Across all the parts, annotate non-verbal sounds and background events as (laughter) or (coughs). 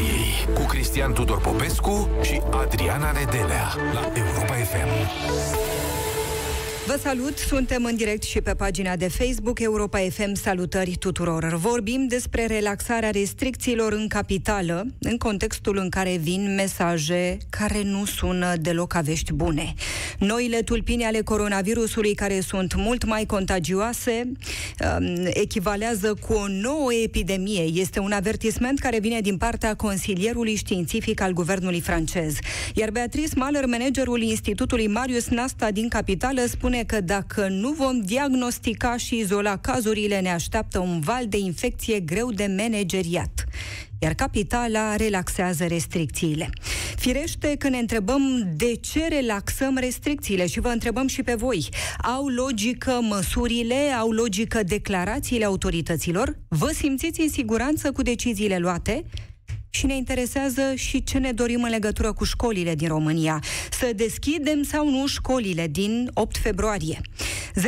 Victoriei cu Cristian Tudor Popescu și Adriana Nedelea la Europa FM. Vă salut, suntem în direct și pe pagina de Facebook Europa FM. Salutări tuturor! Vorbim despre relaxarea restricțiilor în capitală, în contextul în care vin mesaje care nu sună deloc a vești bune. Noile tulpini ale coronavirusului, care sunt mult mai contagioase, um, echivalează cu o nouă epidemie. Este un avertisment care vine din partea consilierului științific al guvernului francez. Iar Beatrice Mahler, managerul Institutului Marius Nasta din capitală, spune că dacă nu vom diagnostica și izola cazurile, ne așteaptă un val de infecție greu de manageriat iar capitala relaxează restricțiile. Firește că ne întrebăm de ce relaxăm restricțiile și vă întrebăm și pe voi. Au logică măsurile, au logică declarațiile autorităților? Vă simțiți în siguranță cu deciziile luate? Și ne interesează și ce ne dorim în legătură cu școlile din România. Să deschidem sau nu școlile din 8 februarie. 0372069599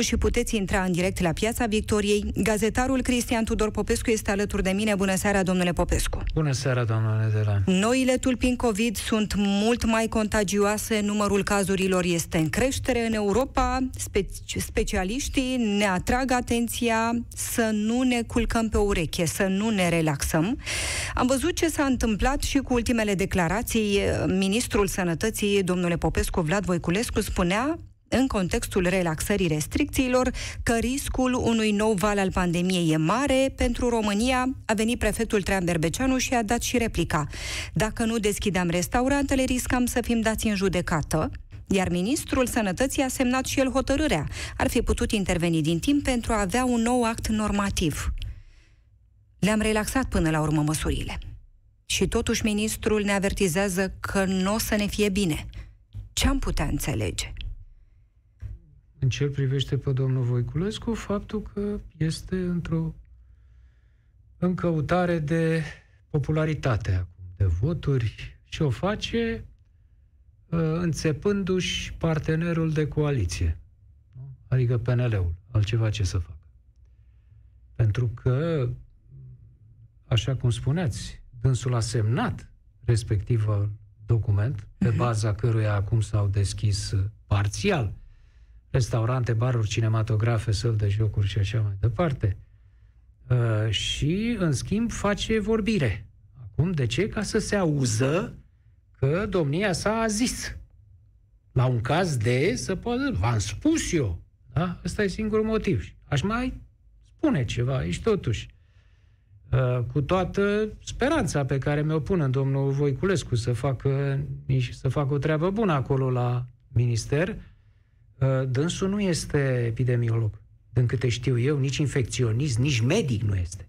și puteți intra în direct la Piața Victoriei. Gazetarul Cristian Tudor Popescu este alături de mine. Bună seara, domnule Popescu. Bună seara, doamna Nedela. Noile tulpini COVID sunt mult mai contagioase, numărul cazurilor este în creștere în Europa. Spe- specialiștii ne atrag atenția să nu ne culcăm pe ureche, să nu ne relaxăm. Am văzut ce s-a întâmplat și cu ultimele declarații. Ministrul Sănătății, domnule Popescu Vlad Voiculescu, spunea în contextul relaxării restricțiilor că riscul unui nou val al pandemiei e mare. Pentru România a venit prefectul Trean Berbeceanu și a dat și replica. Dacă nu deschideam restaurantele, riscam să fim dați în judecată. Iar ministrul sănătății a semnat și el hotărârea. Ar fi putut interveni din timp pentru a avea un nou act normativ. Le-am relaxat până la urmă măsurile. Și totuși ministrul ne avertizează că nu o să ne fie bine. Ce am putea înțelege? În ce privește pe domnul Voiculescu, faptul că este într-o în căutare de popularitate acum, de voturi și o face uh, înțepându-și partenerul de coaliție, adică PNL-ul, altceva ce să facă. Pentru că așa cum spuneați, dânsul a semnat respectiv document, pe mhm. baza căruia acum s-au deschis uh, parțial restaurante, baruri, cinematografe, săl de jocuri și așa mai departe. Uh, și, în schimb, face vorbire. Acum, de ce? Ca să se auză că domnia sa a zis. La un caz de, să poată, v-am spus eu. Da? Ăsta e singurul motiv. Aș mai spune ceva aici, totuși. Uh, cu toată speranța pe care mi-o pun în domnul Voiculescu să facă, să facă o treabă bună acolo la minister. Uh, dânsul nu este epidemiolog, din câte știu eu, nici infecționist, nici medic nu este.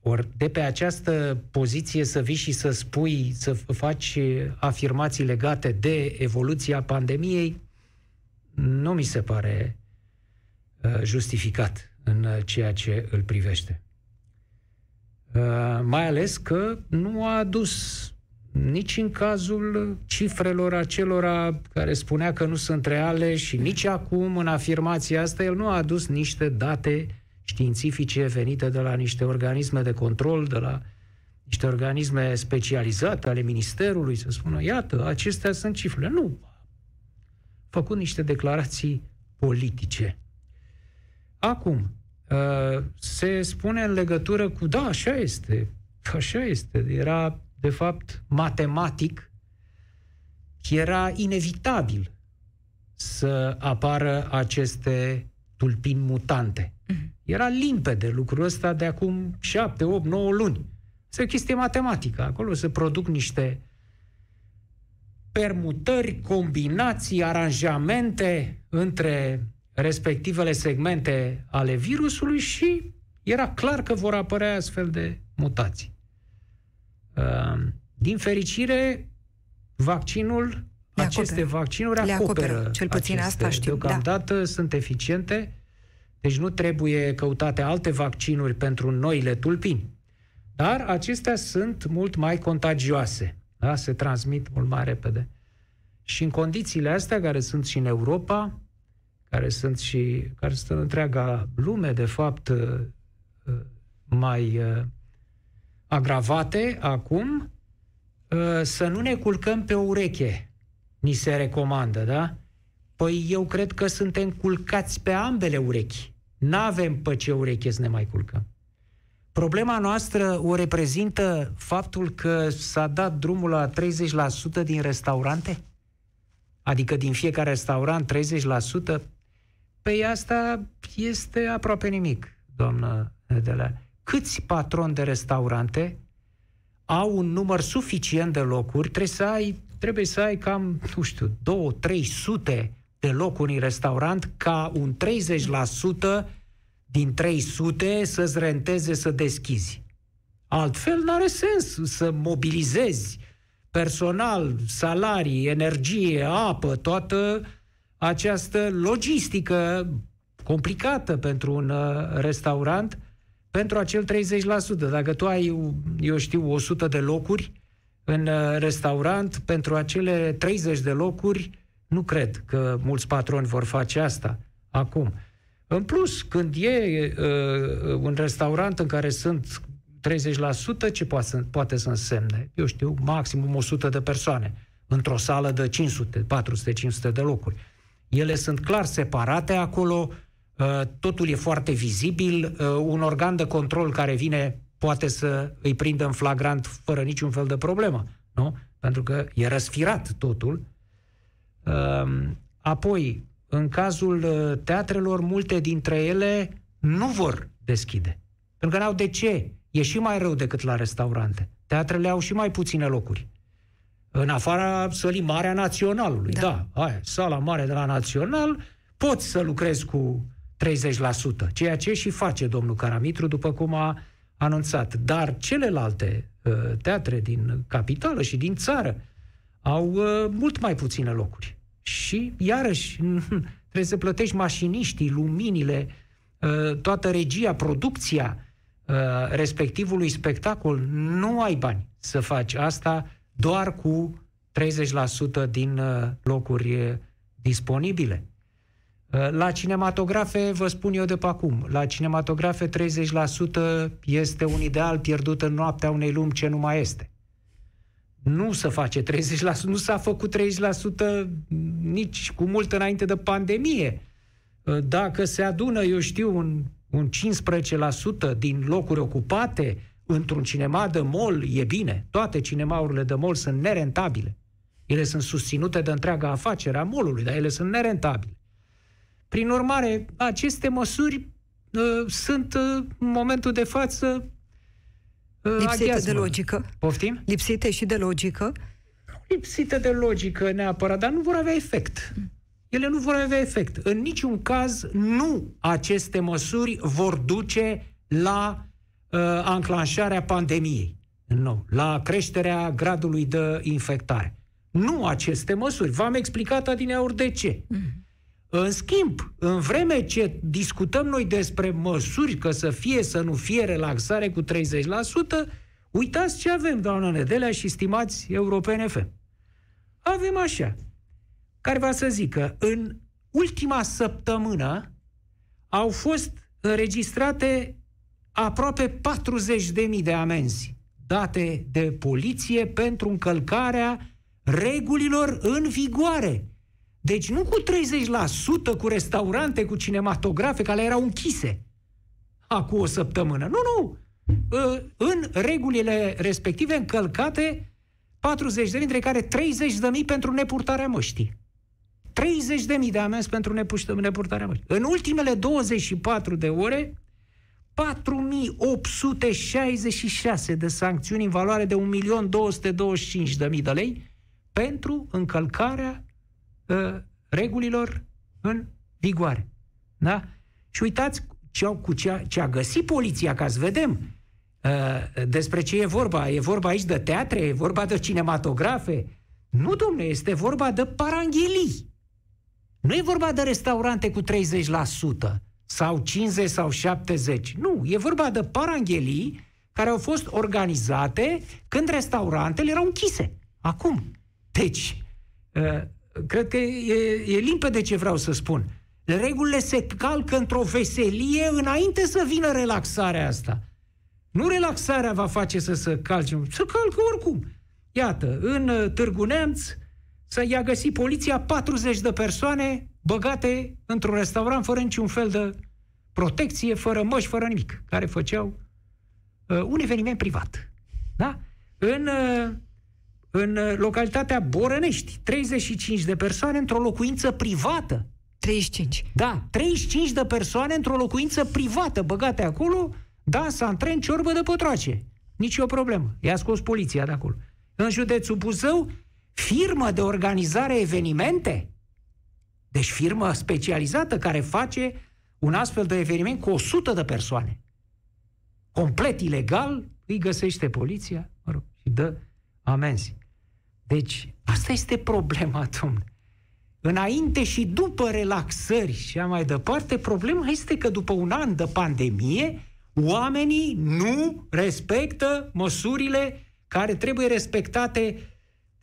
Ori de pe această poziție să vii și să spui, să faci afirmații legate de evoluția pandemiei, nu mi se pare uh, justificat în ceea ce îl privește. Uh, mai ales că nu a adus nici în cazul cifrelor acelora care spunea că nu sunt reale și nici acum în afirmația asta el nu a adus niște date științifice venite de la niște organisme de control, de la niște organisme specializate ale Ministerului, să spună, iată, acestea sunt cifrele. Nu. Făcut niște declarații politice. Acum, Uh, se spune în legătură cu, da, așa este, așa este, era, de fapt, matematic, era inevitabil să apară aceste tulpini mutante. Mhm. Era limpede lucrul ăsta de acum 7, 8, 9 luni. Este o chestie matematică. Acolo se produc niște permutări, combinații, aranjamente între respectivele segmente ale virusului și era clar că vor apărea astfel de mutații. Ehm, din fericire, vaccinul, le aceste acoperă. vaccinuri le acoperă. acoperă cel puțin aceste, asta știu. Da. Deocamdată da. sunt eficiente, deci nu trebuie căutate alte vaccinuri pentru noile tulpini. Dar acestea sunt mult mai contagioase. Da? Se transmit mult mai repede. Și în condițiile astea, care sunt și în Europa, care sunt și care sunt în întreaga lume, de fapt, uh, uh, mai uh, agravate acum, uh, să nu ne culcăm pe ureche, ni se recomandă, da? Păi eu cred că suntem culcați pe ambele urechi. N-avem pe ce ureche să ne mai culcăm. Problema noastră o reprezintă faptul că s-a dat drumul la 30% din restaurante? Adică din fiecare restaurant 30%? Păi asta este aproape nimic, doamnă Nedelea. Câți patroni de restaurante au un număr suficient de locuri? Trebuie să ai, trebuie să ai cam, nu știu, 2-300 de locuri în restaurant ca un 30% din 300 să-ți renteze să deschizi. Altfel n-are sens să mobilizezi personal, salarii, energie, apă, toată această logistică complicată pentru un uh, restaurant pentru acel 30%. Dacă tu ai, eu știu, 100 de locuri în uh, restaurant, pentru acele 30 de locuri, nu cred că mulți patroni vor face asta acum. În plus, când e uh, un restaurant în care sunt 30%, ce poate să, poate să însemne? Eu știu, maximum 100 de persoane într-o sală de 500, 400-500 de locuri. Ele sunt clar separate acolo, uh, totul e foarte vizibil, uh, un organ de control care vine poate să îi prindă în flagrant fără niciun fel de problemă, nu? Pentru că e răsfirat totul. Uh, apoi, în cazul uh, teatrelor, multe dintre ele nu vor deschide. Pentru că n-au de ce. E și mai rău decât la restaurante. Teatrele au și mai puține locuri. În afara sălii mare a Naționalului. Da, da aia, sala mare de la Național, poți să lucrezi cu 30%, ceea ce și face domnul Caramitru, după cum a anunțat. Dar celelalte uh, teatre din capitală și din țară au uh, mult mai puține locuri. Și, iarăși, (laughs) trebuie să plătești mașiniștii, luminile, uh, toată regia, producția uh, respectivului spectacol. Nu ai bani să faci asta doar cu 30% din uh, locuri disponibile. La cinematografe, vă spun eu de pe acum, la cinematografe 30% este un ideal pierdut în noaptea unei lumi ce nu mai este nu se face 30%, nu s-a făcut 30% nici cu mult înainte de pandemie. Dacă se adună, eu știu, un, un 15% din locuri ocupate într-un cinema de mall, e bine. Toate cinemaurile de mall sunt nerentabile. Ele sunt susținute de întreaga afacere a mallului, dar ele sunt nerentabile. Prin urmare, aceste măsuri uh, sunt uh, în momentul de față Lipsite aghiazmă. de logică. Poftim? Lipsite și de logică. Lipsite de logică neapărat, dar nu vor avea efect. Ele nu vor avea efect. În niciun caz, nu aceste măsuri vor duce la uh, anclanșarea pandemiei. Nu, la creșterea gradului de infectare. Nu aceste măsuri. V-am explicat adineauri de ce. Mm. În schimb, în vreme ce discutăm noi despre măsuri, că să fie, să nu fie relaxare cu 30%, uitați ce avem, doamna Nedelea și stimați europene FM. Avem așa, care va să zică, în ultima săptămână au fost înregistrate aproape 40.000 de amenzi date de poliție pentru încălcarea regulilor în vigoare deci nu cu 30% cu restaurante, cu cinematografe, care erau închise acum o săptămână. Nu, nu. Ă, în regulile respective încălcate 40 de dintre care 30 de mii pentru nepurtarea măștii. 30 de mii de amenzi pentru nepurtarea măștii. În ultimele 24 de ore, 4866 de sancțiuni în valoare de 1.225.000 de lei pentru încălcarea uh, regulilor în vigoare. Da? Și uitați ce, au, cu ce, a, ce a găsit poliția, ca să vedem uh, despre ce e vorba. E vorba aici de teatre, e vorba de cinematografe. Nu, domne, este vorba de paranghelii. Nu e vorba de restaurante cu 30% sau 50 sau 70. Nu, e vorba de paranghelii care au fost organizate când restaurantele erau închise. Acum. Deci, uh, cred că e, e limpede ce vreau să spun. Regulile se calcă într-o veselie înainte să vină relaxarea asta. Nu relaxarea va face să se calce, să calcă oricum. Iată, în uh, Târgu Neamț să i-a găsit poliția 40 de persoane băgate într-un restaurant fără niciun fel de protecție, fără măști, fără nimic, care făceau uh, un eveniment privat. Da? În, uh, în uh, localitatea Borănești, 35 de persoane într-o locuință privată. 35. Da, 35 de persoane într-o locuință privată băgate acolo, dans, antren, ciorbă de pătroace. Nici o problemă. I-a scos poliția de acolo. În județul Buzău, firmă de organizare evenimente, deci firmă specializată care face un astfel de eveniment cu 100 de persoane. Complet ilegal, îi găsește poliția, mă rog, și dă amenzi. Deci, asta este problema, (laughs) domnule. Înainte și după relaxări și a mai departe, problema este că după un an de pandemie, oamenii nu respectă măsurile care trebuie respectate,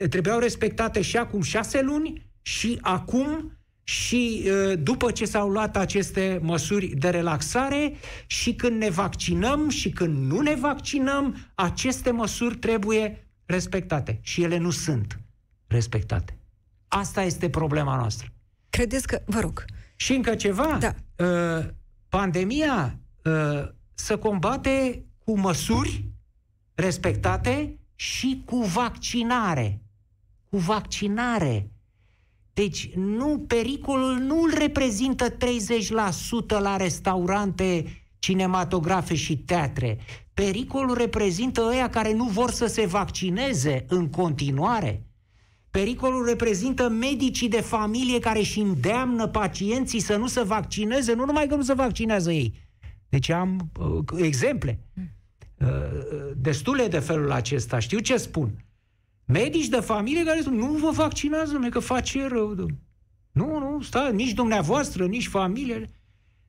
trebuiau respectate și acum șase luni și acum și după ce s-au luat aceste măsuri de relaxare și când ne vaccinăm și când nu ne vaccinăm, aceste măsuri trebuie respectate. Și ele nu sunt respectate. Asta este problema noastră. Credeți că... Vă rog. Și încă ceva. Da. Pandemia se combate cu măsuri respectate și cu vaccinare. Cu vaccinare. Deci nu, pericolul nu îl reprezintă 30% la restaurante, cinematografe și teatre. Pericolul reprezintă ăia care nu vor să se vaccineze în continuare. Pericolul reprezintă medicii de familie care își îndeamnă pacienții să nu se vaccineze, nu numai că nu se vaccinează ei. Deci am uh, exemple. Uh, destule de felul acesta. Știu ce spun. Medici de familie care spun, nu vă vaccinați, domnule, că face rău. Domnule. Nu, nu, stai, nici dumneavoastră, nici familie.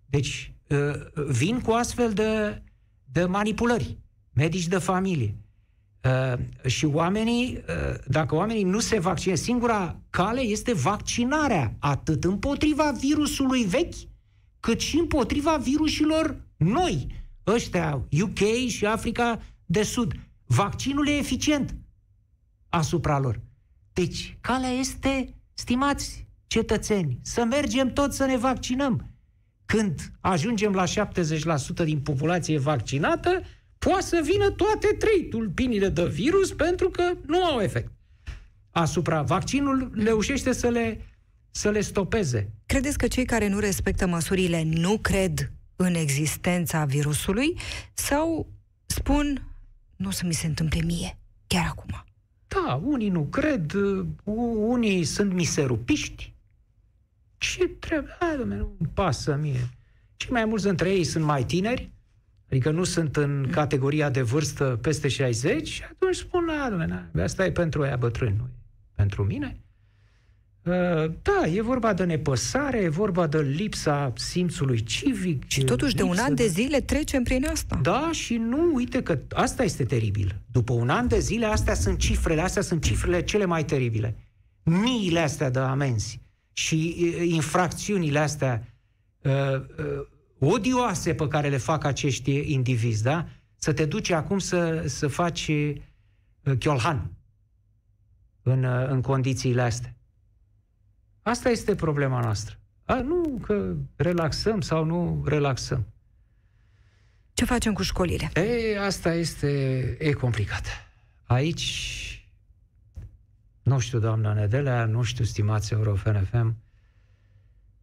Deci, uh, vin cu astfel de, de manipulări. Medici de familie. Uh, și oamenii, uh, dacă oamenii nu se vaccinează, singura cale este vaccinarea, atât împotriva virusului vechi, cât și împotriva virusilor noi, ăștia, UK și Africa de Sud. Vaccinul e eficient asupra lor. Deci, calea este, stimați cetățeni, să mergem toți să ne vaccinăm. Când ajungem la 70% din populație vaccinată, poate să vină toate trei tulpinile de virus pentru că nu au efect. Asupra vaccinul reușește să le, să le stopeze. Credeți că cei care nu respectă măsurile nu cred în existența virusului sau spun nu o să mi se întâmple mie, chiar acum? Da, unii nu cred, unii sunt miserupiști. Ce trebuie? Hai, domnule, nu pasă mie. Cei mai mulți dintre ei sunt mai tineri, adică nu sunt în categoria de vârstă peste 60 și atunci spun, a, domnule, asta e pentru aia bătrâni, nu e pentru mine. Uh, da, e vorba de nepăsare, e vorba de lipsa simțului civic. Și totuși de un an de zile trecem prin asta. Da, și nu, uite că asta este teribil. După un an de zile, astea sunt cifrele, astea sunt cifrele cele mai teribile. Miile astea de amenzi și infracțiunile astea uh, uh, odioase pe care le fac acești indivizi, da? Să te duci acum să, să faci uh, chiolhan în, uh, în condițiile astea. Asta este problema noastră. A, nu că relaxăm sau nu relaxăm. Ce facem cu școlile? E, asta este e complicat. Aici, nu știu, doamna Nedelea, nu știu, stimați FM,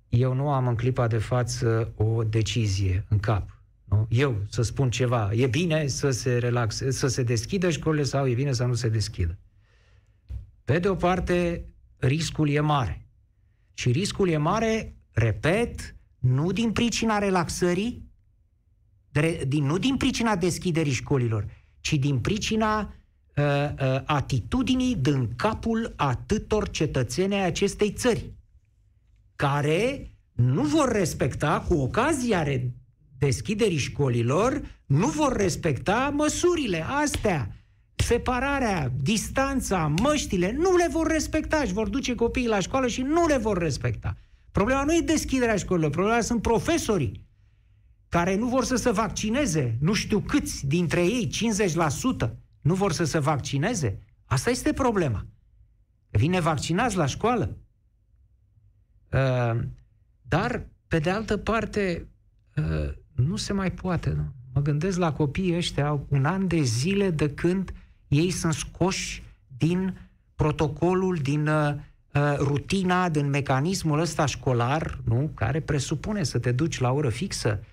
eu nu am în clipa de față o decizie în cap. Nu? Eu să spun ceva, e bine să se relaxe, să se deschidă școlile sau e bine să nu se deschidă. Pe de o parte, riscul e mare. Și riscul e mare, repet, nu din pricina relaxării, din, nu din pricina deschiderii școlilor, ci din pricina uh, uh, atitudinii din capul atâtor cetățeni ai acestei țări, care nu vor respecta, cu ocazia deschiderii școlilor, nu vor respecta măsurile astea separarea, distanța, măștile, nu le vor respecta și vor duce copiii la școală și nu le vor respecta. Problema nu e deschiderea școlilor, problema sunt profesorii care nu vor să se vaccineze, nu știu câți dintre ei, 50%, nu vor să se vaccineze. Asta este problema. Vine vaccinați la școală. Uh, dar, pe de altă parte, uh, nu se mai poate. Nu? Mă gândesc la copiii ăștia, au un an de zile de când ei sunt scoși din protocolul, din uh, uh, rutina, din mecanismul ăsta școlar, nu? care presupune să te duci la oră fixă,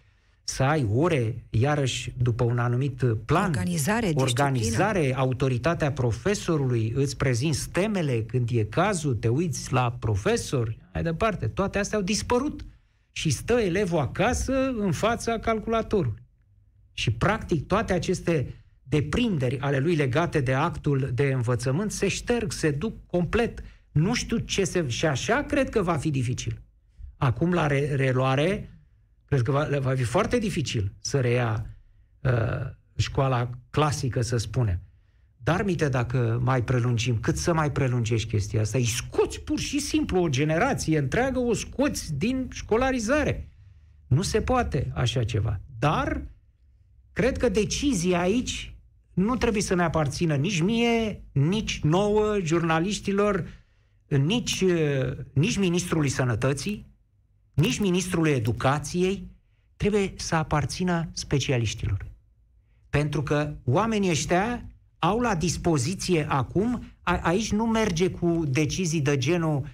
să ai ore, iarăși, după un anumit plan. Organizare, Organizare, disciplină. autoritatea profesorului, îți prezinți temele când e cazul, te uiți la profesori, mai departe. Toate astea au dispărut. Și stă elevul acasă în fața calculatorului. Și, practic, toate aceste deprinderi ale lui legate de actul de învățământ se șterg, se duc complet. Nu știu ce se... Și așa cred că va fi dificil. Acum, la re- reluare, cred că va, va fi foarte dificil să reia uh, școala clasică, să spunem. Dar, mite, dacă mai prelungim, cât să mai prelungești chestia asta? Îi scoți pur și simplu o generație întreagă, o scoți din școlarizare. Nu se poate așa ceva. Dar, cred că decizia aici nu trebuie să ne aparțină nici mie, nici nouă, jurnaliștilor, nici, nici Ministrului Sănătății, nici Ministrului Educației, trebuie să aparțină specialiștilor. Pentru că oamenii ăștia au la dispoziție acum, a, aici nu merge cu decizii de genul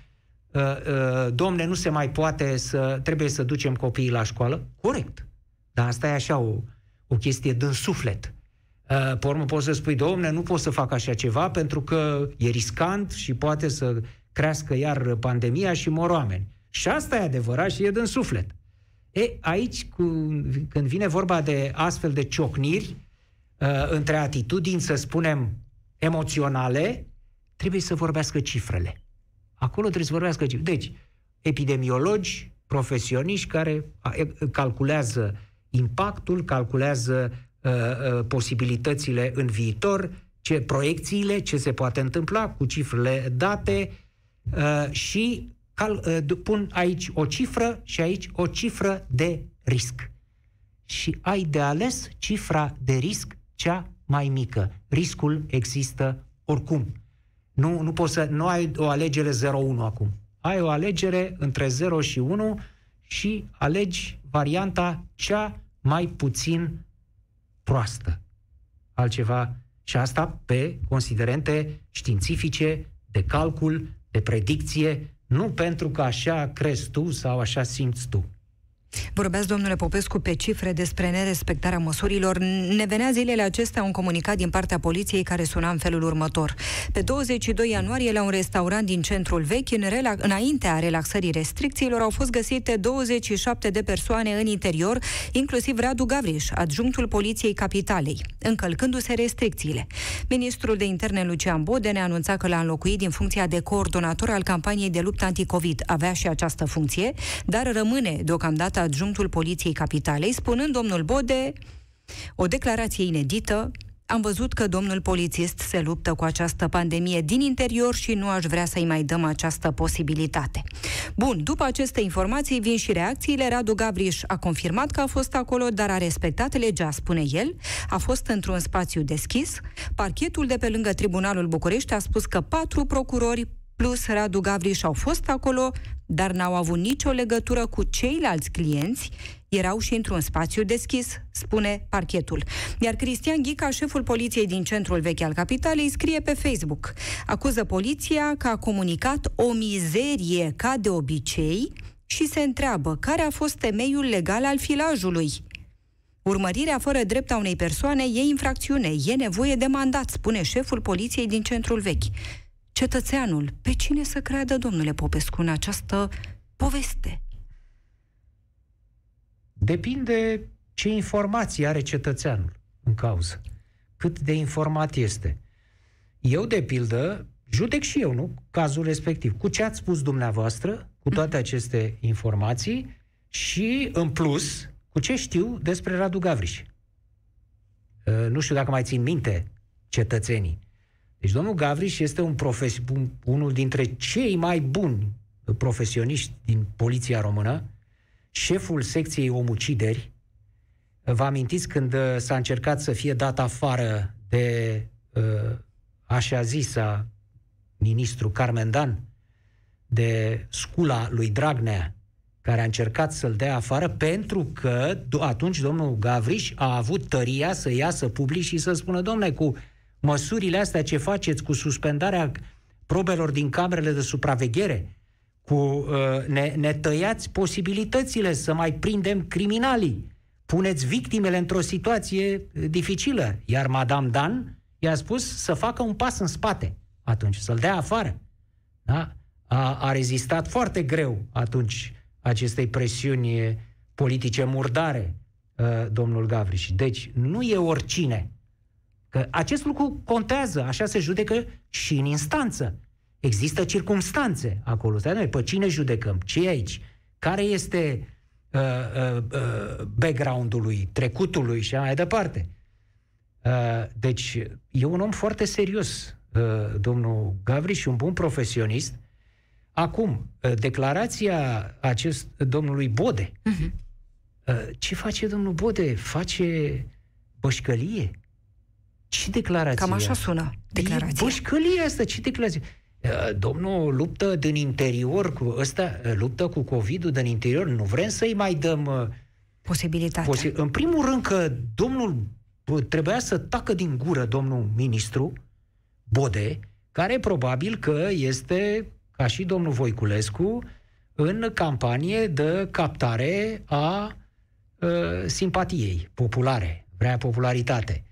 uh, uh, domne, nu se mai poate să, trebuie să ducem copiii la școală. Corect. Dar asta e așa o, o chestie din suflet. Uh, pe urmă poți să spui, domne, nu pot să fac așa ceva pentru că e riscant și poate să crească iar pandemia și mor oameni. Și asta e adevărat și e din suflet. E, aici, cu, când vine vorba de astfel de ciocniri, uh, între atitudini, să spunem, emoționale, trebuie să vorbească cifrele. Acolo trebuie să vorbească cifrele. Deci, epidemiologi, profesioniști care calculează impactul, calculează uh, uh, posibilitățile în viitor, ce proiecțiile, ce se poate întâmpla cu cifrele date uh, și cal, uh, pun aici o cifră și aici o cifră de risc. Și ai de ales cifra de risc cea mai mică. Riscul există oricum. Nu, nu, poți să, nu ai o alegere 0-1 acum. Ai o alegere între 0 și 1 și alegi varianta cea mai puțin proastă. Altceva. Și asta pe considerente științifice, de calcul, de predicție, nu pentru că așa crezi tu sau așa simți tu. Vorbeați, domnule Popescu, pe cifre despre nerespectarea măsurilor. Ne venea zilele acestea un comunicat din partea poliției care suna în felul următor. Pe 22 ianuarie, la un restaurant din centrul vechi, în rela- înaintea relaxării restricțiilor, au fost găsite 27 de persoane în interior, inclusiv Radu Gavriș, adjunctul poliției capitalei, încălcându-se restricțiile. Ministrul de interne Lucian Bode ne anunța că l-a înlocuit din funcția de coordonator al campaniei de luptă anticovid. Avea și această funcție, dar rămâne deocamdată adjunctul Poliției Capitalei, spunând domnul Bode o declarație inedită am văzut că domnul polițist se luptă cu această pandemie din interior și nu aș vrea să-i mai dăm această posibilitate. Bun, după aceste informații vin și reacțiile. Radu Gavriș a confirmat că a fost acolo, dar a respectat legea, spune el. A fost într-un spațiu deschis. Parchetul de pe lângă Tribunalul București a spus că patru procurori plus Radu Gavriș au fost acolo, dar n-au avut nicio legătură cu ceilalți clienți, erau și într-un spațiu deschis, spune parchetul. Iar Cristian Ghica, șeful poliției din centrul vechi al capitalei, scrie pe Facebook. Acuză poliția că a comunicat o mizerie ca de obicei și se întreabă care a fost temeiul legal al filajului. Urmărirea fără drept a unei persoane e infracțiune, e nevoie de mandat, spune șeful poliției din centrul vechi cetățeanul, pe cine să creadă, domnule Popescu, în această poveste? Depinde ce informații are cetățeanul în cauză. Cât de informat este. Eu, de pildă, judec și eu, nu? Cazul respectiv. Cu ce ați spus dumneavoastră, cu toate aceste informații și, în plus, cu ce știu despre Radu Gavriș. Uh, nu știu dacă mai țin minte cetățenii. Deci domnul Gavriș este un profes, un, unul dintre cei mai buni profesioniști din poliția română, șeful secției omucideri, Vă amintiți când uh, s-a încercat să fie dat afară de uh, așa zisa ministru Carmen Dan, de scula lui Dragnea, care a încercat să-l dea afară pentru că atunci domnul Gavriș a avut tăria să iasă public și să spună, domnule, cu măsurile astea ce faceți, cu suspendarea probelor din camerele de supraveghere, cu uh, ne, ne tăiați posibilitățile să mai prindem criminalii, puneți victimele într-o situație uh, dificilă. Iar Madame Dan i-a spus să facă un pas în spate atunci, să-l dea afară. Da? A, a rezistat foarte greu atunci acestei presiuni politice murdare, uh, domnul Gavriș. Deci nu e oricine. Că acest lucru contează, așa se judecă și în instanță. Există circumstanțe acolo. Stai, noi, pe cine judecăm? Ce e aici? Care este uh, uh, uh, background-ul lui, trecutul lui și mai departe? Uh, deci, e un om foarte serios, uh, domnul Gavri, și un bun profesionist. Acum, uh, declarația acest domnului Bode. Uh-huh. Uh, ce face domnul Bode? Face bășcălie? Ce declarație? Cam așa sună declarația. bășcălie asta, ce declarație? Uh, domnul luptă din interior cu ăsta, uh, luptă cu COVID-ul din interior, nu vrem să-i mai dăm uh, posibilitatea. Posi- în primul rând că domnul trebuia să tacă din gură domnul ministru Bode, care probabil că este, ca și domnul Voiculescu, în campanie de captare a uh, simpatiei populare, vrea popularitate.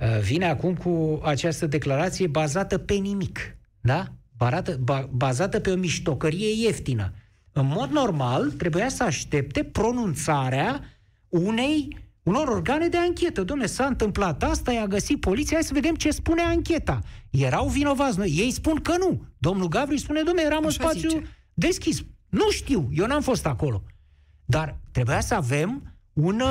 Uh, vine acum cu această declarație bazată pe nimic, da? barată, ba, bazată pe o miștocărie ieftină. În mod normal, trebuia să aștepte pronunțarea unei unor organe de anchetă. Domne, s-a întâmplat asta, i-a găsit poliția, hai să vedem ce spune ancheta. Erau vinovați noi. Ei spun că nu. Domnul Gavri spune, domne, eram Așa în spațiu zice. deschis. Nu știu, eu n-am fost acolo. Dar trebuia să avem un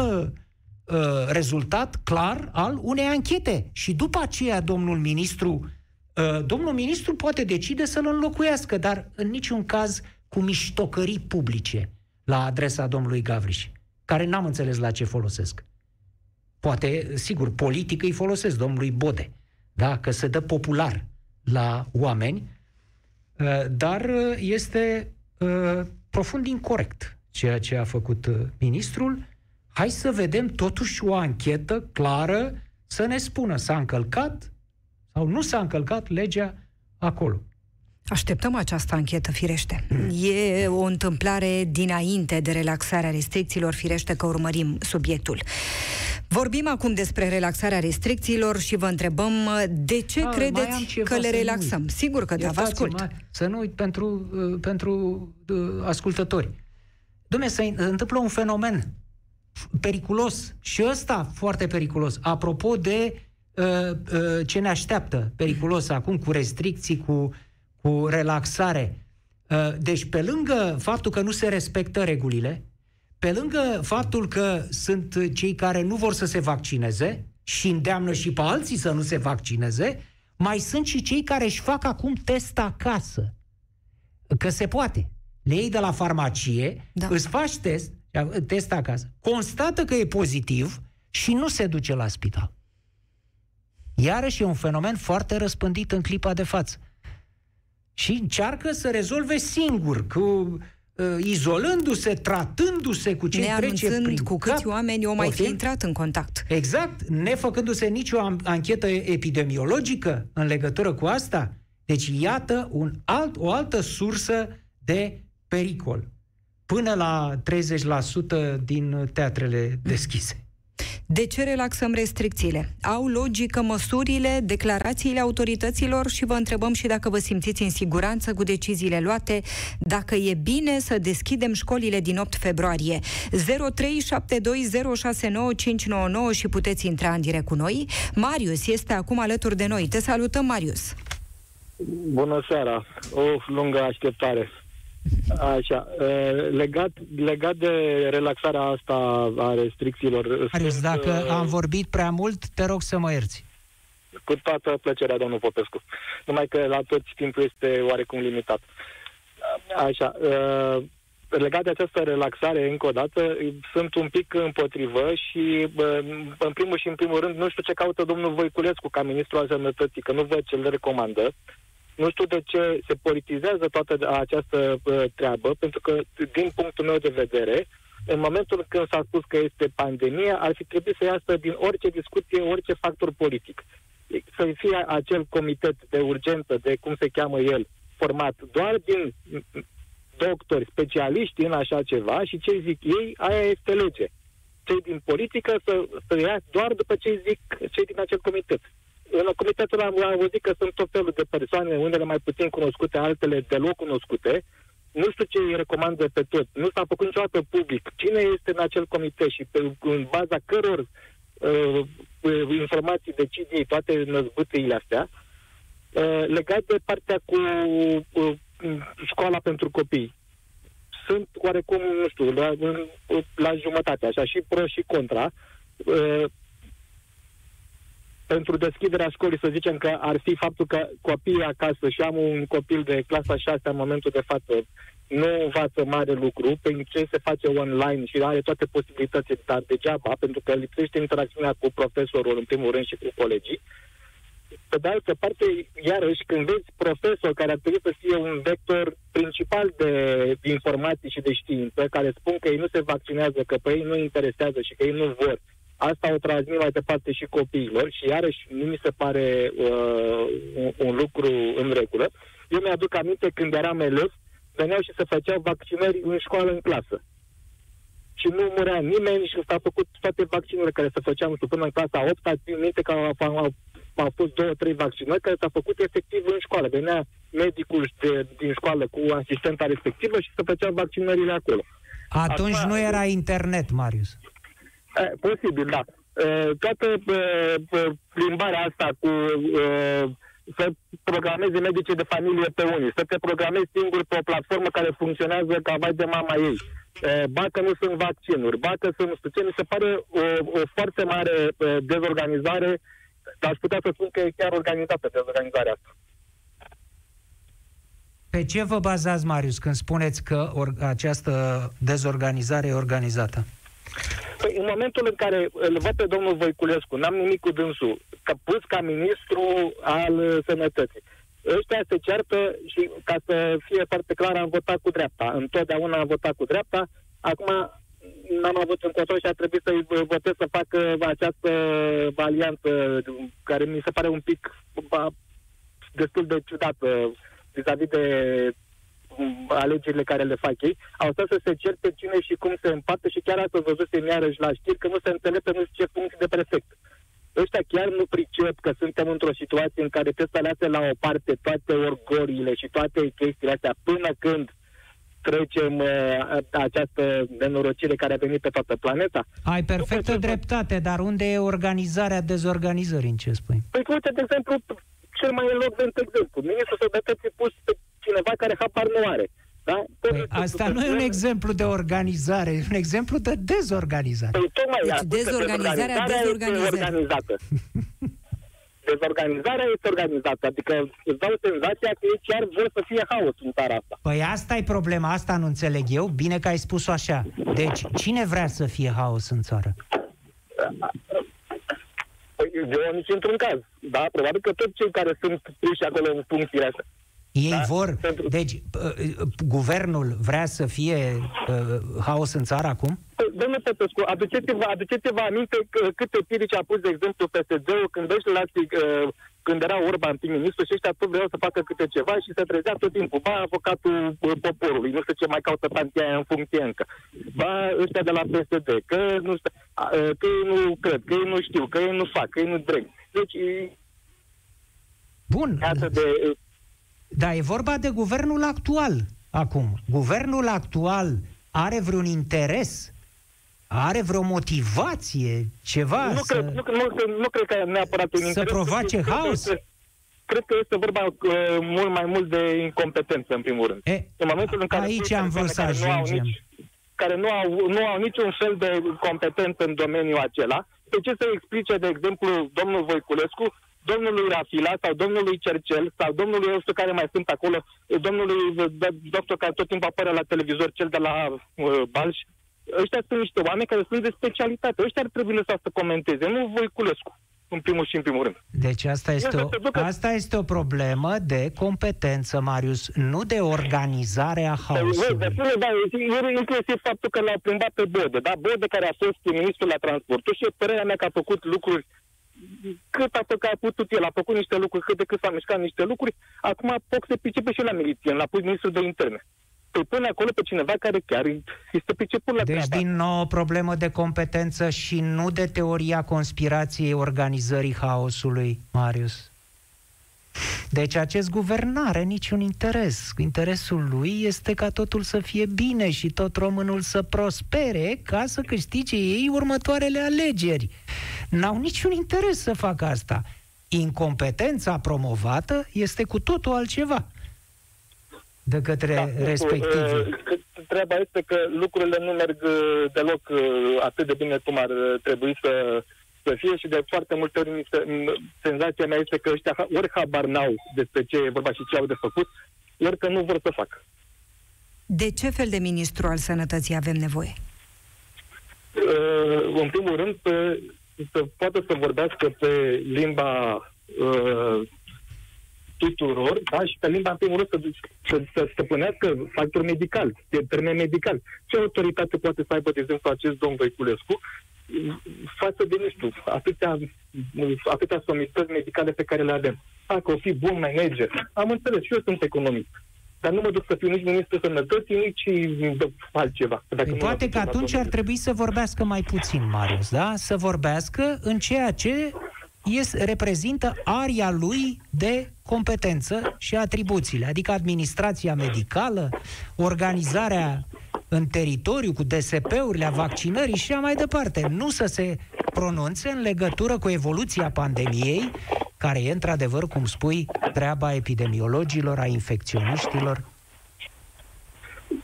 uh, rezultat clar al unei anchete. Și după aceea, domnul ministru Uh, domnul ministru poate decide să-l înlocuiască, dar în niciun caz cu miștocării publice la adresa domnului Gavriș, care n-am înțeles la ce folosesc. Poate, sigur, politic îi folosesc domnului Bode, da? că se dă popular la oameni, uh, dar uh, este profund incorrect ceea ce a făcut ministrul. Hai să vedem totuși o anchetă clară să ne spună s-a încălcat sau nu s-a încălcat legea acolo. Așteptăm această anchetă, firește. E o întâmplare dinainte de relaxarea restricțiilor, firește că urmărim subiectul. Vorbim acum despre relaxarea restricțiilor și vă întrebăm de ce A, credeți că le relaxăm. Nu Sigur că da, vă ascult. Mai, să nu uit pentru, uh, pentru uh, ascultători. Dom'le, se întâmplă un fenomen periculos și ăsta foarte periculos. Apropo de Uh, uh, ce ne așteaptă periculos acum cu restricții, cu, cu relaxare. Uh, deci, pe lângă faptul că nu se respectă regulile, pe lângă faptul că sunt cei care nu vor să se vaccineze și îndeamnă și pe alții să nu se vaccineze, mai sunt și cei care își fac acum test acasă. Că se poate. Le iei de la farmacie, da. îți faci test, test acasă, constată că e pozitiv și nu se duce la spital. Iarăși e un fenomen foarte răspândit în clipa de față. Și încearcă să rezolve singur, cu uh, izolându-se, tratându-se cu ce trece prin cu câți cap, oameni au mai fi intrat în contact. Exact, nefăcându-se nicio anchetă epidemiologică în legătură cu asta. Deci iată un alt, o altă sursă de pericol. Până la 30% din teatrele deschise. De ce relaxăm restricțiile? Au logică măsurile, declarațiile autorităților și vă întrebăm și dacă vă simțiți în siguranță cu deciziile luate, dacă e bine să deschidem școlile din 8 februarie. 0372069599 și puteți intra în direct cu noi. Marius este acum alături de noi. Te salutăm, Marius! Bună seara! O lungă așteptare. Așa, legat, legat de relaxarea asta a restricțiilor... Marius, dacă uh, am vorbit prea mult, te rog să mă ierți. Cu toată plăcerea, domnul Popescu. Numai că la toți timpul este oarecum limitat. Așa, uh, legat de această relaxare, încă o dată, sunt un pic împotrivă și, în primul și în primul rând, nu știu ce caută domnul Voiculescu ca ministru al sănătății, că nu văd ce le recomandă. Nu știu de ce se politizează toată această treabă, pentru că, din punctul meu de vedere, în momentul când s-a spus că este pandemie, ar fi trebuit să iasă din orice discuție, orice factor politic. Să fie acel comitet de urgență, de cum se cheamă el, format doar din doctori, specialiști în așa ceva și ce zic ei, aia este lege. Cei din politică să, să ia doar după ce zic cei din acel comitet. În comitetul am auzit că sunt tot felul de persoane, unele mai puțin cunoscute, altele deloc cunoscute, nu știu ce îi recomandă pe tot. Nu s-a făcut niciodată public. Cine este în acel comitet și pe, în baza căror uh, uh, informații decid ei toate năzbâtăile astea, uh, legat de partea cu uh, școala pentru copii. Sunt oarecum, nu știu, la, la jumătate, așa, și pro și contra. Uh, pentru deschiderea școlii, să zicem că ar fi faptul că copiii acasă, și am un copil de clasa 6 în momentul de față, nu învață mare lucru, pentru ce se face online și are toate posibilitățile, dar degeaba, pentru că lipsește interacțiunea cu profesorul, în primul rând, și cu colegii. Pe de altă parte, iarăși, când vezi profesor care ar trebui să fie un vector principal de informații și de știință, care spun că ei nu se vaccinează, că pe ei nu interesează și că ei nu vor, Asta o transmit mai departe și copiilor și iarăși nu mi se pare uh, un, un lucru în regulă. Eu mi-aduc aminte când eram elev, veneau și se făceau vaccinări în școală, în clasă. Și nu murea nimeni și s-a făcut toate vaccinurile care se făceau, nu știu, până în clasa 8, țin minte că au, au, au fost două, trei vaccinări care s-au făcut efectiv în școală. Venea medicul de, din școală cu asistenta respectivă și se făceau vaccinările acolo. Atunci Acum, nu era internet, Marius. Eh, posibil, da. Eh, toată eh, plimbarea asta cu să programeze medice de familie pe unii, să te programezi singur pe o platformă care funcționează ca vai de mama ei. Ba că nu sunt vaccinuri, ba că sunt nu știu ce, mi se pare o, o foarte mare dezorganizare, dar aș putea să spun că e chiar organizată dezorganizarea asta. Pe ce vă bazați, Marius, când spuneți că or- această dezorganizare e organizată? Păi în momentul în care îl văd pe domnul Voiculescu, n-am nimic cu dânsul, că pus ca ministru al sănătății. Ăștia se ceartă și, ca să fie foarte clar, am votat cu dreapta. Întotdeauna am votat cu dreapta. Acum n-am avut încotro și a trebuit să-i votez să facă această alianță care mi se pare un pic destul de ciudată vis-a-vis de alegerile care le fac ei, au stat să se certe cine și cum se împartă și chiar asta văzusem iarăși la știri că nu se înțeleg pe nu știu ce funcție de prefect. Ăștia chiar nu pricep că suntem într-o situație în care trebuie să lase la o parte toate orgorile și toate chestiile astea până când trecem uh, această nenorocire care a venit pe toată planeta. Ai perfectă dreptate, dar unde e organizarea dezorganizării, în ce spui? Păi uite, de exemplu, cel mai elocvent exemplu. Ministrul Sănătății pus pe cineva care habar nu are. Da? Păi asta nu e un exemplu de organizare, e un exemplu de dezorganizare. Păi tocmai deci dezorganizarea, dezorganizată. (laughs) Dezorganizarea este organizată, adică îți dau senzația că ei chiar vor să fie haos în țara asta. Păi asta e problema, asta nu înțeleg eu, bine că ai spus-o așa. Deci, cine vrea să fie haos în țară? Păi eu nici într-un caz, da? Probabil că toți cei care sunt puși acolo în funcțiile astea. Ei da? vor, Pentru... deci uh, guvernul vrea să fie uh, haos în țară acum? Păi, domnule Petrescu, aduceți-vă, aduceți-vă aminte câte pirici a pus, de exemplu, PSD-ul când ăștia la uh, când era Orban prim-ministru și ăștia tot vreau să facă câte ceva și se trezea tot timpul. Ba, avocatul uh, poporului, nu știu ce mai caută tantia aia în funcție încă. Ba, ăștia de la PSD, că nu știu, uh, că ei nu cred, că ei nu știu, că ei nu fac, că ei nu dreg. Deci, Bun. Iată de, da, e vorba de guvernul actual acum. Guvernul actual are vreun interes are vreo motivație, ceva nu să... Cred, nu, nu, nu cred că neapărat un Să interes. provoace haos? Cred, cred că este vorba uh, mult mai mult de incompetență, în primul rând. E, în momentul în care aici am vrut să ajungem. Nu nici, care nu au, nu au niciun fel de competență în domeniul acela, de ce să explice, de exemplu, domnul Voiculescu domnului Rafila sau domnului Cercel sau domnului eu știu care mai sunt acolo, domnului doctor care tot timpul apare la televizor, cel de la uh, Balș, ăștia sunt niște oameni care sunt de specialitate. Ăștia ar trebui lăsați să comenteze, nu Voiculescu în primul și în primul rând. Deci asta este, o, asta este o problemă de competență, Marius, nu de organizare a haosului. De, de, da, inclusiv faptul că l-au plimbat pe Bode, da? Bode care a fost ministrul la transportul și părerea mea că a făcut lucruri cât a făcut, a putut el, a făcut niște lucruri, cât de cât s-a mișcat niște lucruri, acum poc se pricepe și la miliție, l-a pus ministrul de interne îl pune acolo pe cineva care chiar este priceput la Deci, treaba. din nou, o problemă de competență și nu de teoria conspirației organizării haosului, Marius. Deci acest guvern nu are niciun interes. Interesul lui este ca totul să fie bine și tot românul să prospere ca să câștige ei următoarele alegeri. N-au niciun interes să facă asta. Incompetența promovată este cu totul altceva de către da, respectivi. Uh, treaba este că lucrurile nu merg uh, deloc uh, atât de bine cum ar trebui să, să fie și de foarte multe ori senzația mea este că ăștia ori habar n-au despre ce e vorba și ce au de făcut, ori că nu vor să facă. De ce fel de ministru al sănătății avem nevoie? Uh, în primul rând, pe, să poată să vorbească pe limba uh, tuturor, da? și pe limba, în primul rând, să, să, să stăpânească factor medical, termen medical. Ce autoritate poate să aibă, de exemplu, acest domn Voiculescu față de, nu știu, atâtea, atâtea somități medicale pe care le avem. Dacă o fi bun manager, am înțeles, și eu sunt economist. Dar nu mă duc să fiu nici ministru sănătății, nici altceva. Dacă păi poate că atunci ar trebui să vorbească mai puțin, Marius, da? Să vorbească în ceea ce este, reprezintă aria lui de competență și atribuțiile, adică administrația medicală, organizarea în teritoriu cu DSP-urile, vaccinării și așa mai departe. Nu să se pronunțe în legătură cu evoluția pandemiei, care e într-adevăr, cum spui, treaba epidemiologilor, a infecționiștilor.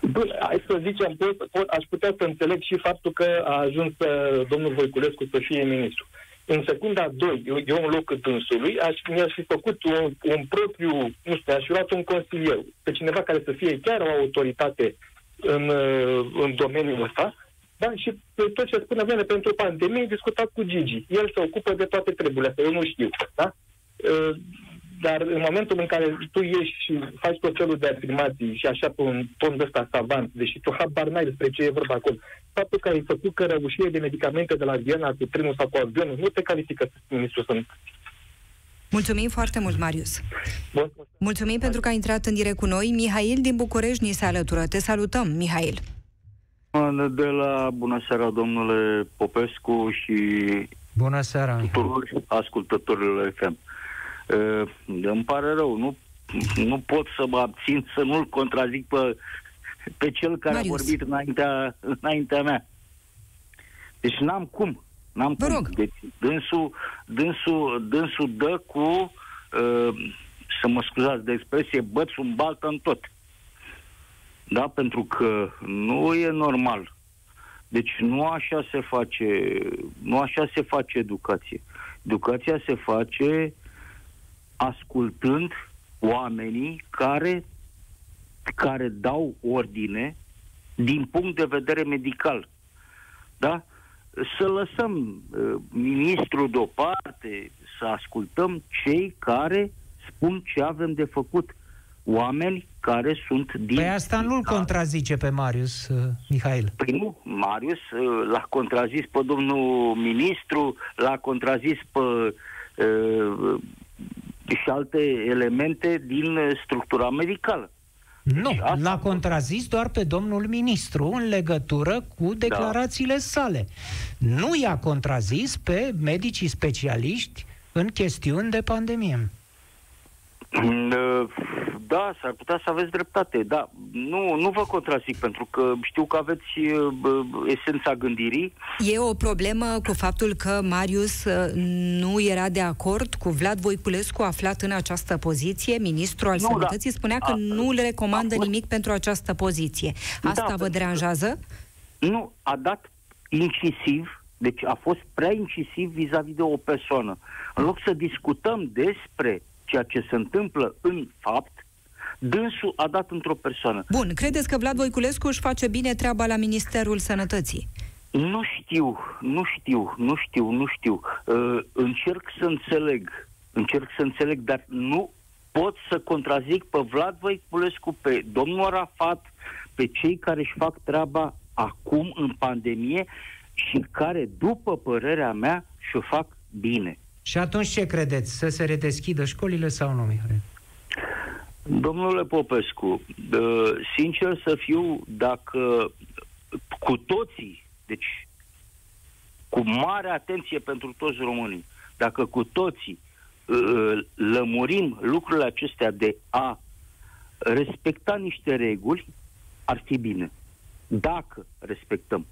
Bun, hai să zicem, pot, pot, aș putea să înțeleg și faptul că a ajuns uh, domnul Voiculescu să fie ministru în secunda 2, eu, eu în locul dânsului, aș, mi-aș fi făcut un, un propriu, nu știu, aș fi luat un consilier, pe cineva care să fie chiar o autoritate în, în domeniul ăsta, da? și pe tot ce spune bine pentru pandemie, discutat cu Gigi. El se ocupă de toate treburile astea, eu nu știu. Da? Dar în momentul în care tu ieși și faci tot felul de afirmații și așa pe un ton de ăsta savant, deși tu habar n-ai despre ce e vorba acolo, faptul că ai făcut cărăbușie de medicamente de la Viena cu trenul sau cu avionul, nu te califică să fii ministru sunt. Mulțumim foarte mult, Marius. Bun. Mulțumim pentru că ai intrat în direct cu noi. Mihail din București ni se alătură. Te salutăm, Mihail. De la bună seara, domnule Popescu și Bună seara. tuturor ascultătorilor FM. Uh, îmi pare rău, nu, nu pot să mă abțin să nu-l contrazic pe, pe cel care Marius. a vorbit înaintea, înaintea mea. Deci n-am cum. N-am Vă cum. Rog. Deci dânsul, dânsul, dânsul dă cu, uh, să mă scuzați de expresie, băț un baltă în tot. Da? Pentru că nu e normal. Deci nu așa se face, nu așa se face educație. Educația se face ascultând oamenii care, care dau ordine din punct de vedere medical. Da? Să lăsăm uh, ministrul deoparte, să ascultăm cei care spun ce avem de făcut. Oameni care sunt din... Păi asta nu-l contrazice pe Marius, uh, Mihail. Păi nu, Marius uh, l-a contrazis pe domnul ministru, l-a contrazis pe uh, și alte elemente din uh, structura medicală. Nu, deci l-a contrazis doar pe domnul ministru în legătură cu da. declarațiile da. sale. Nu i-a contrazis pe medicii specialiști în chestiuni de pandemie. Mm, uh, da, s-ar putea să aveți dreptate, da. Nu, nu vă contrazic, pentru că știu că aveți uh, esența gândirii. E o problemă cu faptul că Marius uh, nu era de acord cu Vlad Voiculescu aflat în această poziție, ministru al nu, sănătății, da. spunea că a, nu le recomandă a, nimic pentru această poziție. Asta da, vă deranjează? Nu, a dat incisiv Deci a fost prea incisiv vis-a-vis de o persoană. În loc să discutăm despre ceea ce se întâmplă în fapt, dânsul a dat într-o persoană. Bun, credeți că Vlad Voiculescu își face bine treaba la Ministerul Sănătății? Nu știu, nu știu, nu știu, nu știu. Uh, încerc să înțeleg, încerc să înțeleg, dar nu pot să contrazic pe Vlad Voiculescu, pe domnul Arafat, pe cei care își fac treaba acum în pandemie și care, după părerea mea, și-o fac bine. Și atunci ce credeți? Să se redeschidă școlile sau nu, Mihai? Domnule Popescu, sincer să fiu, dacă cu toții, deci cu mare atenție pentru toți românii, dacă cu toții ă, lămurim lucrurile acestea de a respecta niște reguli, ar fi bine. Dacă respectăm.